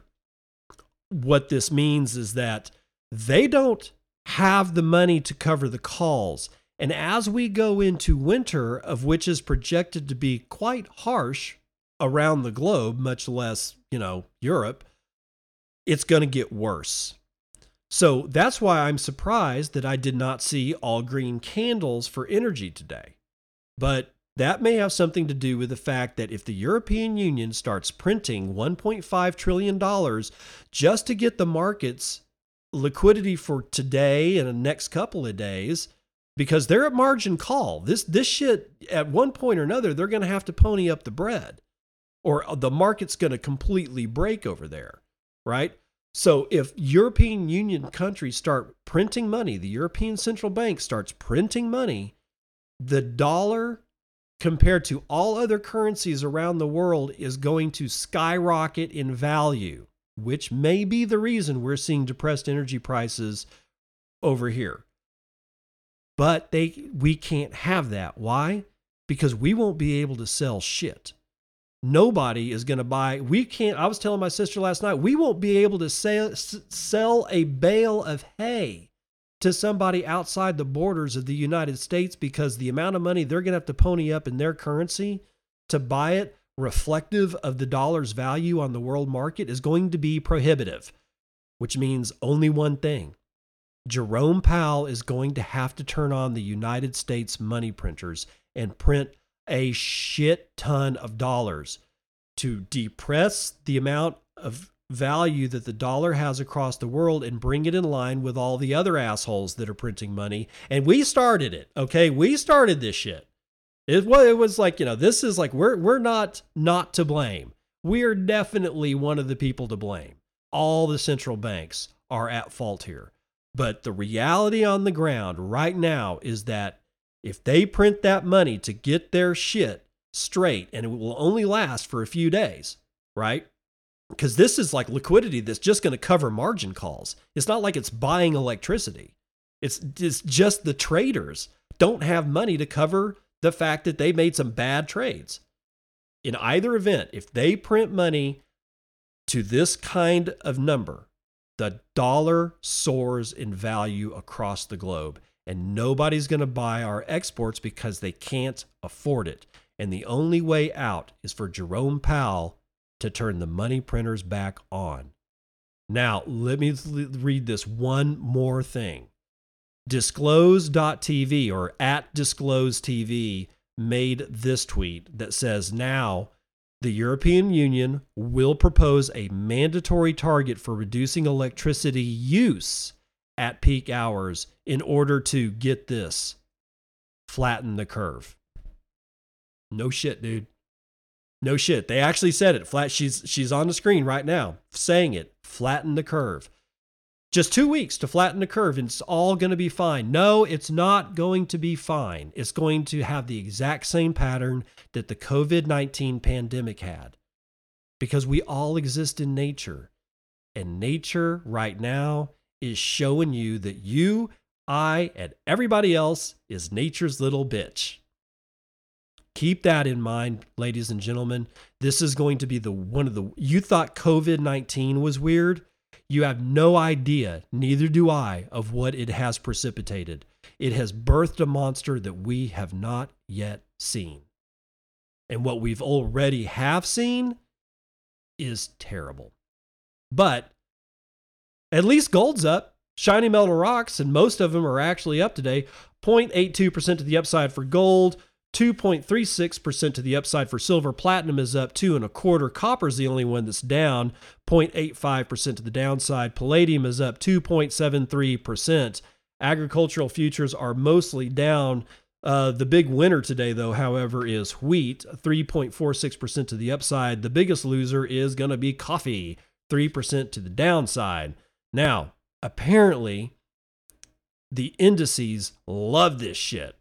what this means is that they don't have the money to cover the calls. And as we go into winter, of which is projected to be quite harsh around the globe, much less, you know, Europe, it's going to get worse. So that's why I'm surprised that I did not see all green candles for energy today. But that may have something to do with the fact that if the European Union starts printing $1.5 trillion just to get the markets liquidity for today and the next couple of days, because they're at margin call. This this shit at one point or another, they're going to have to pony up the bread or the market's going to completely break over there, right? So if European Union countries start printing money, the European Central Bank starts printing money, the dollar compared to all other currencies around the world is going to skyrocket in value, which may be the reason we're seeing depressed energy prices over here. But they we can't have that. Why? Because we won't be able to sell shit nobody is going to buy we can't i was telling my sister last night we won't be able to sell, sell a bale of hay to somebody outside the borders of the united states because the amount of money they're going to have to pony up in their currency to buy it reflective of the dollar's value on the world market is going to be prohibitive which means only one thing. Jerome powell is going to have to turn on the united states money printers and print a shit ton of dollars to depress the amount of value that the dollar has across the world and bring it in line with all the other assholes that are printing money. And we started it, okay? We started this shit. It was, it was like, you know, this is like we're we're not not to blame. We are definitely one of the people to blame. All the central banks are at fault here. But the reality on the ground right now is that if they print that money to get their shit straight and it will only last for a few days, right? Because this is like liquidity that's just going to cover margin calls. It's not like it's buying electricity. It's, it's just the traders don't have money to cover the fact that they made some bad trades. In either event, if they print money to this kind of number, the dollar soars in value across the globe, and nobody's going to buy our exports because they can't afford it. And the only way out is for Jerome Powell to turn the money printers back on. Now, let me read this one more thing. Disclose.tv or at Disclose TV made this tweet that says now the European Union will propose a mandatory target for reducing electricity use at peak hours in order to get this flatten the curve. No shit, dude. No shit. They actually said it. Flat she's she's on the screen right now saying it. Flatten the curve. Just 2 weeks to flatten the curve and it's all going to be fine. No, it's not going to be fine. It's going to have the exact same pattern that the COVID-19 pandemic had. Because we all exist in nature. And nature right now is showing you that you, I, and everybody else is nature's little bitch. Keep that in mind, ladies and gentlemen. This is going to be the one of the you thought COVID-19 was weird. You have no idea, neither do I, of what it has precipitated. It has birthed a monster that we have not yet seen. And what we've already have seen is terrible. But at least gold's up. Shiny metal rocks, and most of them are actually up today. 0.82% to the upside for gold, 2.36% to the upside for silver. Platinum is up two and a quarter. Copper is the only one that's down 0.85% to the downside. Palladium is up 2.73%. Agricultural futures are mostly down. Uh, the big winner today, though, however, is wheat, 3.46% to the upside. The biggest loser is going to be coffee, 3% to the downside. Now, apparently, the indices love this shit.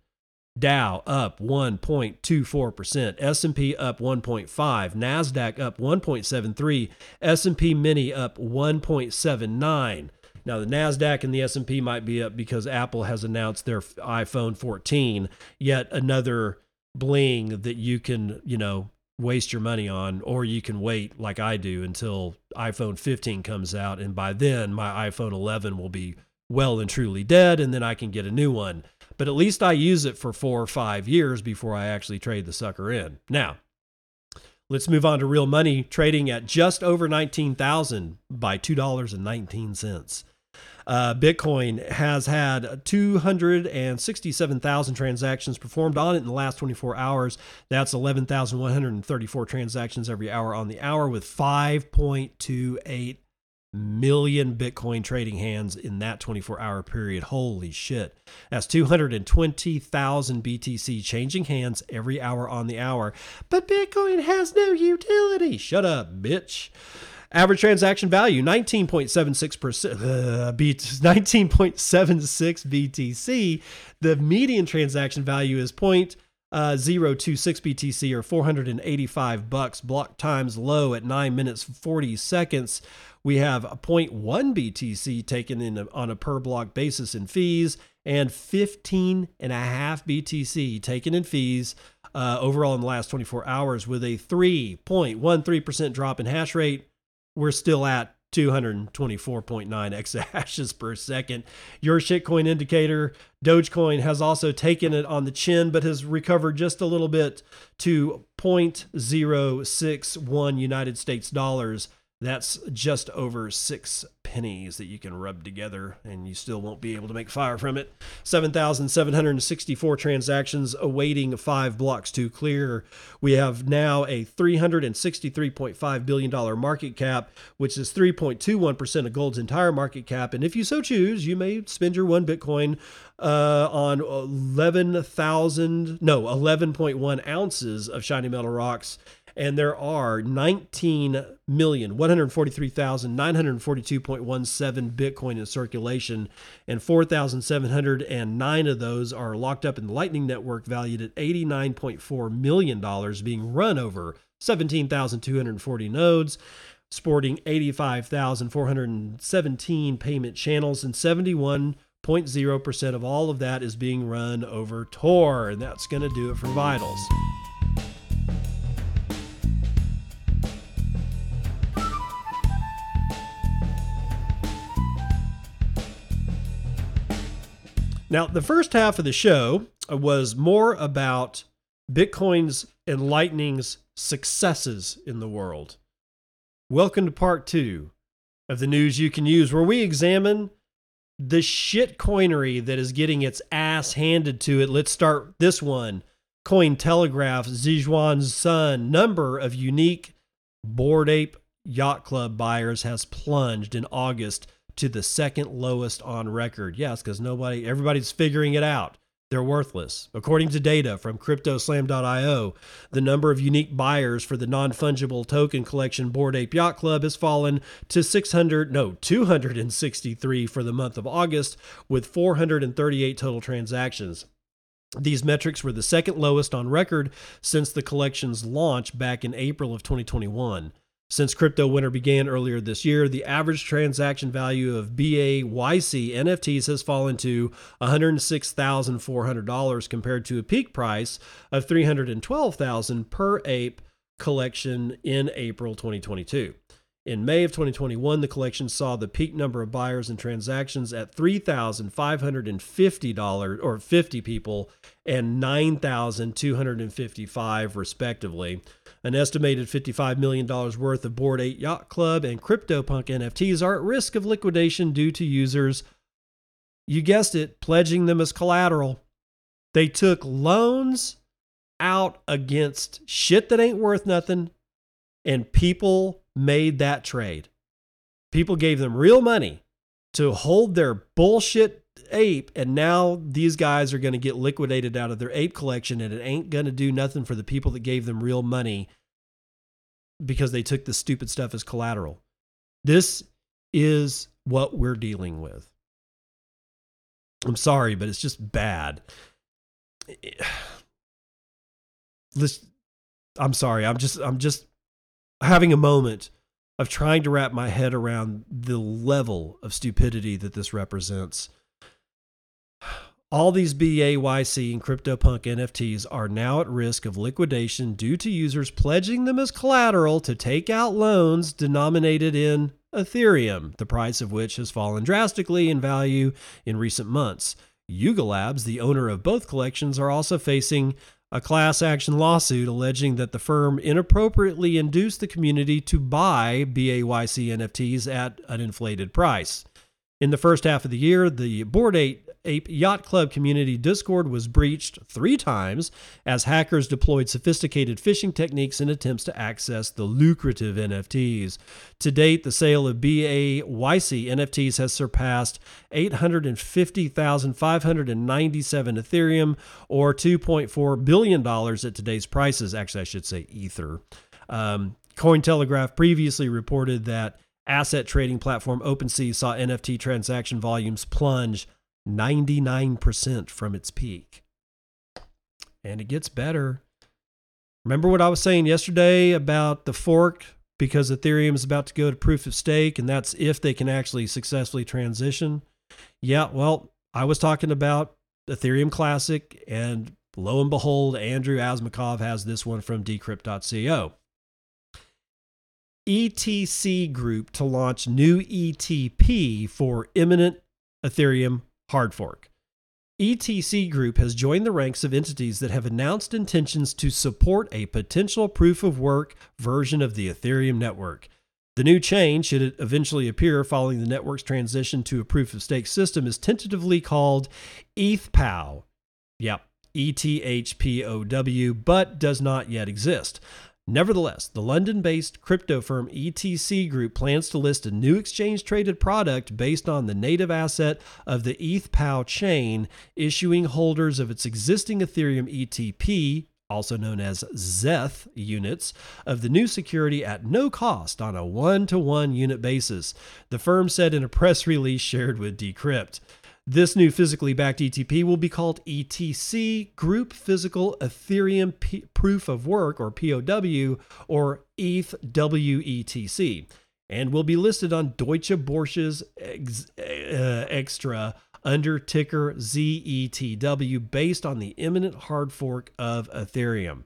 Dow up 1.24%, S&P up 1.5, Nasdaq up 1.73, S&P Mini up 1.79. Now the Nasdaq and the S&P might be up because Apple has announced their iPhone 14, yet another bling that you can, you know, waste your money on or you can wait like I do until iPhone 15 comes out and by then my iPhone 11 will be well and truly dead and then I can get a new one but at least I use it for four or five years before I actually trade the sucker in. Now, let's move on to real money trading at just over 19,000 by $2.19. Uh, Bitcoin has had 267,000 transactions performed on it in the last 24 hours. That's 11,134 transactions every hour on the hour with 5.28 million Bitcoin trading hands in that 24 hour period. Holy shit. That's 220,000 BTC changing hands every hour on the hour. But Bitcoin has no utility. Shut up, bitch. Average transaction value 19.76%, uh, 19.76 BTC. The median transaction value is uh, 026 BTC or 485 bucks. Block times low at 9 minutes 40 seconds. We have a 0.1 BTC taken in a, on a per block basis in fees and 15 and a half BTC taken in fees uh, overall in the last 24 hours with a 3.13% drop in hash rate. We're still at 224.9 exahashes per second. Your shitcoin indicator, Dogecoin, has also taken it on the chin, but has recovered just a little bit to 0.061 United States dollars that's just over six pennies that you can rub together and you still won't be able to make fire from it. 7,764 transactions awaiting five blocks to clear. We have now a $363.5 billion market cap, which is 3.21% of gold's entire market cap. And if you so choose, you may spend your one Bitcoin uh, on 11,000, no, 11.1 ounces of shiny metal rocks and there are 19,143,942.17 Bitcoin in circulation, and 4,709 of those are locked up in the Lightning Network, valued at $89.4 million, being run over 17,240 nodes, sporting 85,417 payment channels, and 71.0% of all of that is being run over Tor, and that's going to do it for Vitals. Now, the first half of the show uh, was more about Bitcoin's and Lightning's successes in the world. Welcome to part two of the news you can use, where we examine the shit coinery that is getting its ass handed to it. Let's start this one. Cointelegraph, Zhiyuan Sun, number of unique Bored Ape Yacht Club buyers has plunged in August to the second lowest on record. Yes, because nobody, everybody's figuring it out. They're worthless. According to data from CryptoSlam.io, the number of unique buyers for the non fungible token collection Bored Ape Yacht Club has fallen to 600, no, 263 for the month of August, with 438 total transactions. These metrics were the second lowest on record since the collection's launch back in April of 2021. Since crypto winter began earlier this year, the average transaction value of BAYC NFTs has fallen to $106,400 compared to a peak price of $312,000 per ape collection in April 2022. In May of 2021, the collection saw the peak number of buyers and transactions at $3,550 or 50 people and 9,255 respectively. An estimated $55 million worth of Bored Ape Yacht Club and CryptoPunk NFTs are at risk of liquidation due to users, you guessed it, pledging them as collateral. They took loans out against shit that ain't worth nothing, and people made that trade. People gave them real money to hold their bullshit ape, and now these guys are going to get liquidated out of their ape collection, and it ain't going to do nothing for the people that gave them real money because they took the stupid stuff as collateral. This is what we're dealing with. I'm sorry, but it's just bad. Let's, I'm sorry. I'm just I'm just having a moment of trying to wrap my head around the level of stupidity that this represents. All these BAYC and CryptoPunk NFTs are now at risk of liquidation due to users pledging them as collateral to take out loans denominated in Ethereum, the price of which has fallen drastically in value in recent months. Yuga Labs, the owner of both collections, are also facing a class action lawsuit alleging that the firm inappropriately induced the community to buy BAYC NFTs at an inflated price. In the first half of the year, the Bored Ape Ape Yacht Club community Discord was breached three times as hackers deployed sophisticated phishing techniques in attempts to access the lucrative NFTs. To date, the sale of BAYC NFTs has surpassed 850,597 Ethereum or $2.4 billion at today's prices. Actually, I should say Ether. Um, Cointelegraph previously reported that asset trading platform OpenSea saw NFT transaction volumes plunge 99% from its peak. And it gets better. Remember what I was saying yesterday about the fork because Ethereum is about to go to proof of stake, and that's if they can actually successfully transition? Yeah, well, I was talking about Ethereum Classic, and lo and behold, Andrew Asmakov has this one from decrypt.co. ETC Group to launch new ETP for imminent Ethereum hard fork. ETC Group has joined the ranks of entities that have announced intentions to support a potential proof of work version of the Ethereum network. The new chain, should it eventually appear following the network's transition to a proof of stake system, is tentatively called ETHPOW. Yep, E T H P O W, but does not yet exist. Nevertheless, the London based crypto firm ETC Group plans to list a new exchange traded product based on the native asset of the ETHPOW chain, issuing holders of its existing Ethereum ETP, also known as ZETH units, of the new security at no cost on a one to one unit basis, the firm said in a press release shared with Decrypt. This new physically backed ETP will be called ETC Group Physical Ethereum P- Proof of Work or POW or ETH WETC and will be listed on Deutsche Börse's ex- uh, Xetra under ticker ZETW based on the imminent hard fork of Ethereum.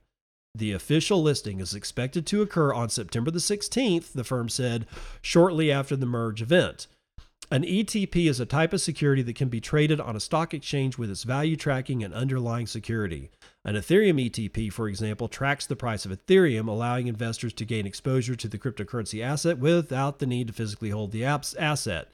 The official listing is expected to occur on September the 16th, the firm said, shortly after the merge event. An ETP is a type of security that can be traded on a stock exchange with its value tracking and underlying security. An Ethereum ETP, for example, tracks the price of Ethereum, allowing investors to gain exposure to the cryptocurrency asset without the need to physically hold the asset.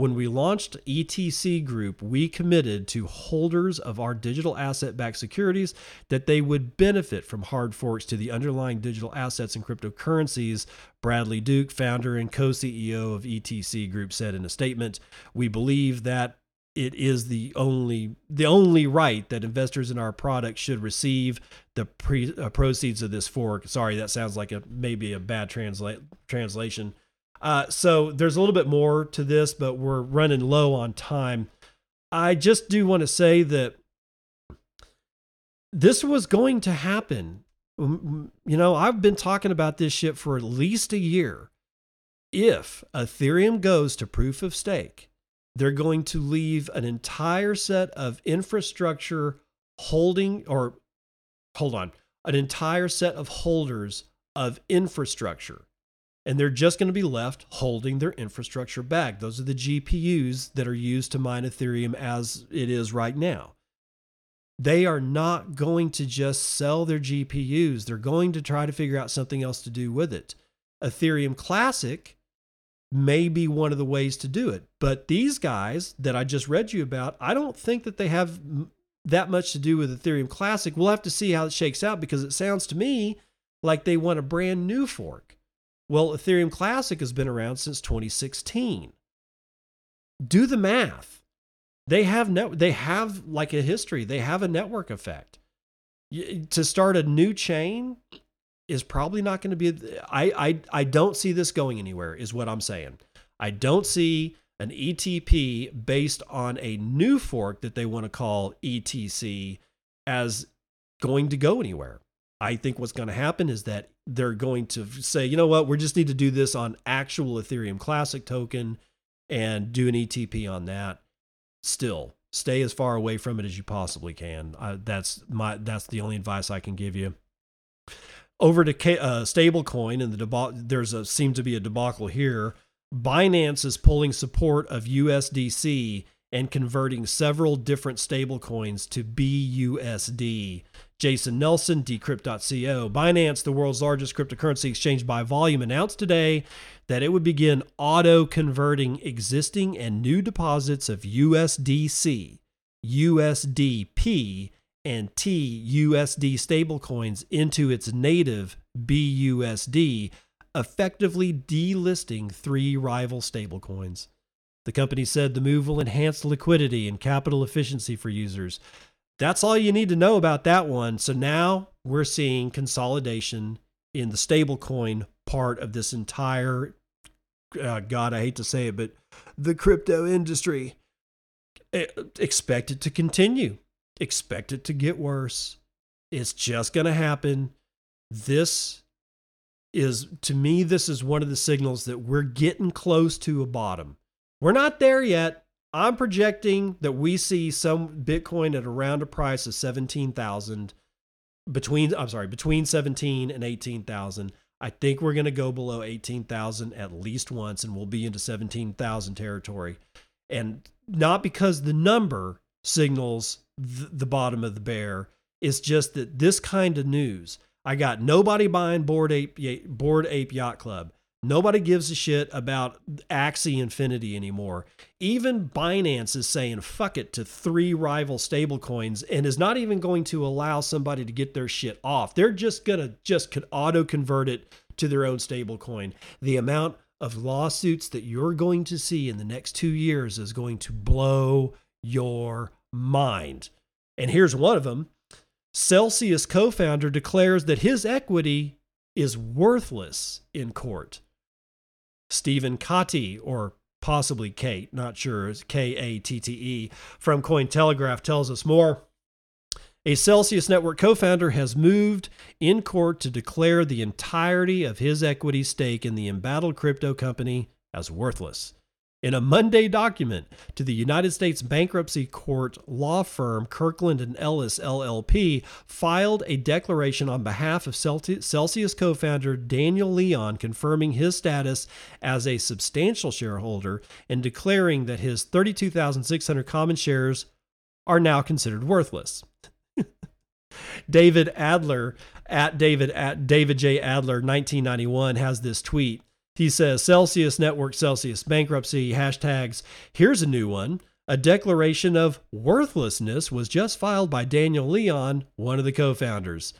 When we launched ETC Group, we committed to holders of our digital asset backed securities that they would benefit from hard forks to the underlying digital assets and cryptocurrencies, Bradley Duke, founder and co CEO of ETC Group, said in a statement. We believe that it is the only the only right that investors in our product should receive the pre, uh, proceeds of this fork. Sorry, that sounds like a maybe a bad translate translation. Uh, so there's a little bit more to this, but we're running low on time. I just do want to say that this was going to happen. You know, I've been talking about this shit for at least a year. If Ethereum goes to proof of stake, they're going to leave an entire set of infrastructure holding, or hold on, an entire set of holders of infrastructure and they're just going to be left holding their infrastructure back. Those are the GPUs that are used to mine Ethereum as it is right now. They are not going to just sell their GPUs, they're going to try to figure out something else to do with it. Ethereum Classic may be one of the ways to do it. But these guys that I just read you about, I don't think that they have that much to do with Ethereum Classic. We'll have to see how it shakes out because it sounds to me like they want a brand new fork. Well, Ethereum Classic has been around since 2016. Do the math. They have net, they have like a history. They have a network effect. To start a new chain is probably not going to be I I I don't see this going anywhere is what I'm saying. I don't see an ETP based on a new fork that they want to call ETC as going to go anywhere. I think what's going to happen is that they're going to say, you know what, we just need to do this on actual Ethereum Classic token and do an ETP on that. Still, stay as far away from it as you possibly can. That's my that's the only advice I can give you. Over to K, uh, stablecoin and the debacle. There's a seems to be a debacle here. Binance is pulling support of USDC and converting several different stablecoins to BUSD. Jason Nelson, Decrypt.co. Binance, the world's largest cryptocurrency exchange by volume, announced today that it would begin auto converting existing and new deposits of USDC, USDP, and TUSD stablecoins into its native BUSD, effectively delisting three rival stablecoins. The company said the move will enhance liquidity and capital efficiency for users that's all you need to know about that one. So now we're seeing consolidation in the stablecoin part of this entire, uh, God, I hate to say it, but the crypto industry. Expect it to continue. Expect it to get worse. It's just going to happen. This is, to me, this is one of the signals that we're getting close to a bottom. We're not there yet. I'm projecting that we see some Bitcoin at around a price of 17,000 between I'm sorry, between 17 and 18,000. I think we're going to go below 18,000 at least once and we'll be into 17,000 territory. And not because the number signals th- the bottom of the bear, it's just that this kind of news, I got nobody buying Bored Ape Bored Ape Yacht Club. Nobody gives a shit about Axie Infinity anymore. Even Binance is saying fuck it to three rival stablecoins and is not even going to allow somebody to get their shit off. They're just going to just auto convert it to their own stablecoin. The amount of lawsuits that you're going to see in the next 2 years is going to blow your mind. And here's one of them. Celsius co-founder declares that his equity is worthless in court. Stephen Katte, or possibly Kate, not sure, K A T T E, from Cointelegraph tells us more. A Celsius Network co founder has moved in court to declare the entirety of his equity stake in the embattled crypto company as worthless. In a Monday document to the United States Bankruptcy Court law firm Kirkland and Ellis LLP filed a declaration on behalf of Celsius co-founder Daniel Leon confirming his status as a substantial shareholder and declaring that his 32,600 common shares are now considered worthless. David Adler at David at David J Adler 1991 has this tweet he says Celsius Network Celsius bankruptcy hashtags. Here's a new one. A declaration of worthlessness was just filed by Daniel Leon, one of the co founders.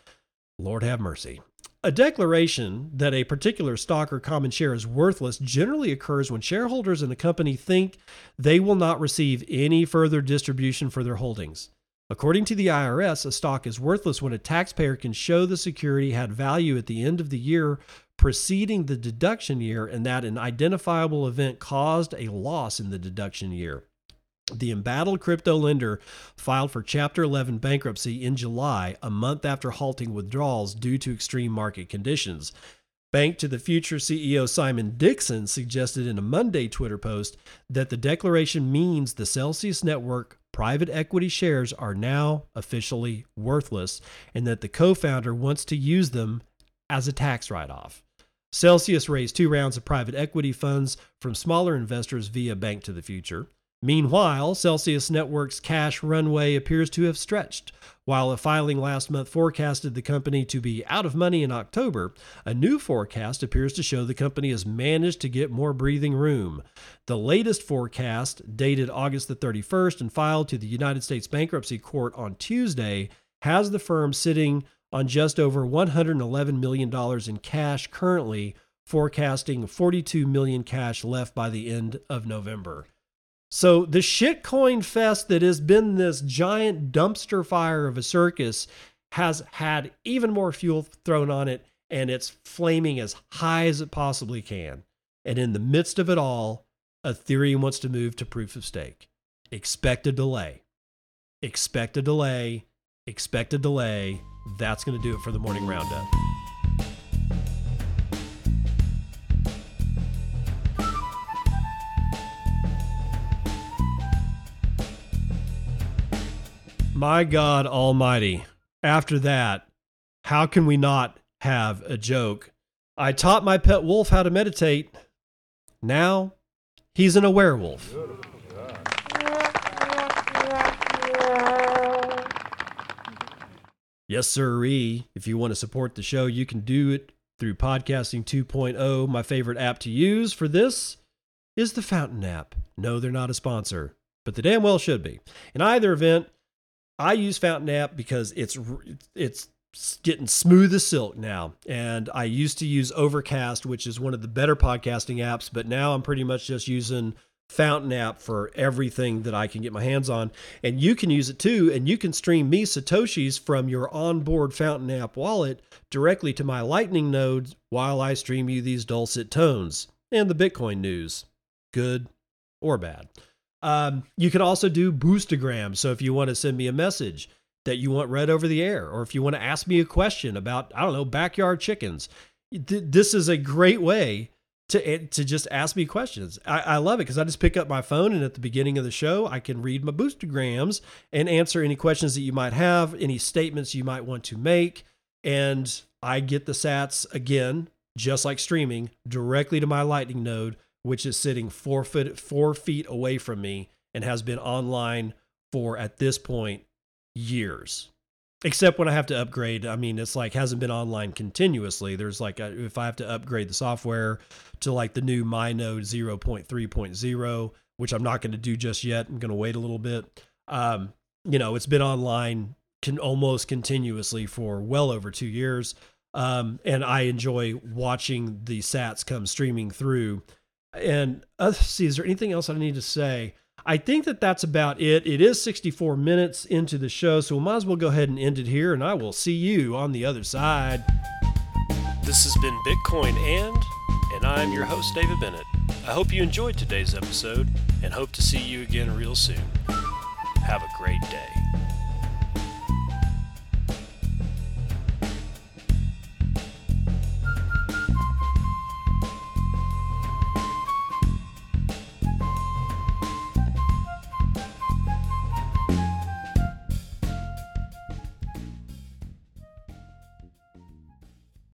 Lord have mercy. A declaration that a particular stock or common share is worthless generally occurs when shareholders in a company think they will not receive any further distribution for their holdings. According to the IRS, a stock is worthless when a taxpayer can show the security had value at the end of the year preceding the deduction year and that an identifiable event caused a loss in the deduction year. The embattled crypto lender filed for Chapter 11 bankruptcy in July, a month after halting withdrawals due to extreme market conditions. Bank to the Future CEO Simon Dixon suggested in a Monday Twitter post that the declaration means the Celsius network private equity shares are now officially worthless and that the co founder wants to use them as a tax write off. Celsius raised two rounds of private equity funds from smaller investors via Bank to the Future. Meanwhile, Celsius Network's cash runway appears to have stretched. While a filing last month forecasted the company to be out of money in October, a new forecast appears to show the company has managed to get more breathing room. The latest forecast, dated August the 31st and filed to the United States Bankruptcy Court on Tuesday, has the firm sitting on just over $111 million in cash currently, forecasting 42 million cash left by the end of November. So the shitcoin fest that has been this giant dumpster fire of a circus has had even more fuel thrown on it and it's flaming as high as it possibly can. And in the midst of it all, Ethereum wants to move to proof of stake. Expect a delay. Expect a delay. Expect a delay that's going to do it for the morning roundup. My God Almighty. After that, how can we not have a joke? I taught my pet wolf how to meditate. Now he's an aware wolf. Yes, sirree. If you want to support the show, you can do it through Podcasting 2.0. My favorite app to use for this is the Fountain app. No, they're not a sponsor, but they damn well should be. In either event, I use Fountain app because it's it's getting smooth as silk now. And I used to use Overcast, which is one of the better podcasting apps, but now I'm pretty much just using Fountain app for everything that I can get my hands on. And you can use it too. And you can stream me Satoshis from your onboard Fountain app wallet directly to my Lightning node while I stream you these dulcet tones and the Bitcoin news, good or bad. Um, you can also do boostagram. So if you want to send me a message that you want read over the air, or if you want to ask me a question about, I don't know, backyard chickens, th- this is a great way to to just ask me questions. I, I love it because I just pick up my phone and at the beginning of the show I can read my boostagrams and answer any questions that you might have, any statements you might want to make, and I get the Sats again, just like streaming, directly to my Lightning node, which is sitting four foot four feet away from me and has been online for at this point years. Except when I have to upgrade. I mean, it's like hasn't been online continuously. There's like a, if I have to upgrade the software to like the new MyNode 0.3.0, which I'm not going to do just yet. I'm going to wait a little bit. Um, you know, it's been online can almost continuously for well over two years. Um, and I enjoy watching the sats come streaming through. And uh, see, is there anything else I need to say? I think that that's about it. It is 64 minutes into the show, so we might as well go ahead and end it here, and I will see you on the other side. This has been Bitcoin and, and I'm your host, David Bennett. I hope you enjoyed today's episode and hope to see you again real soon. Have a great day.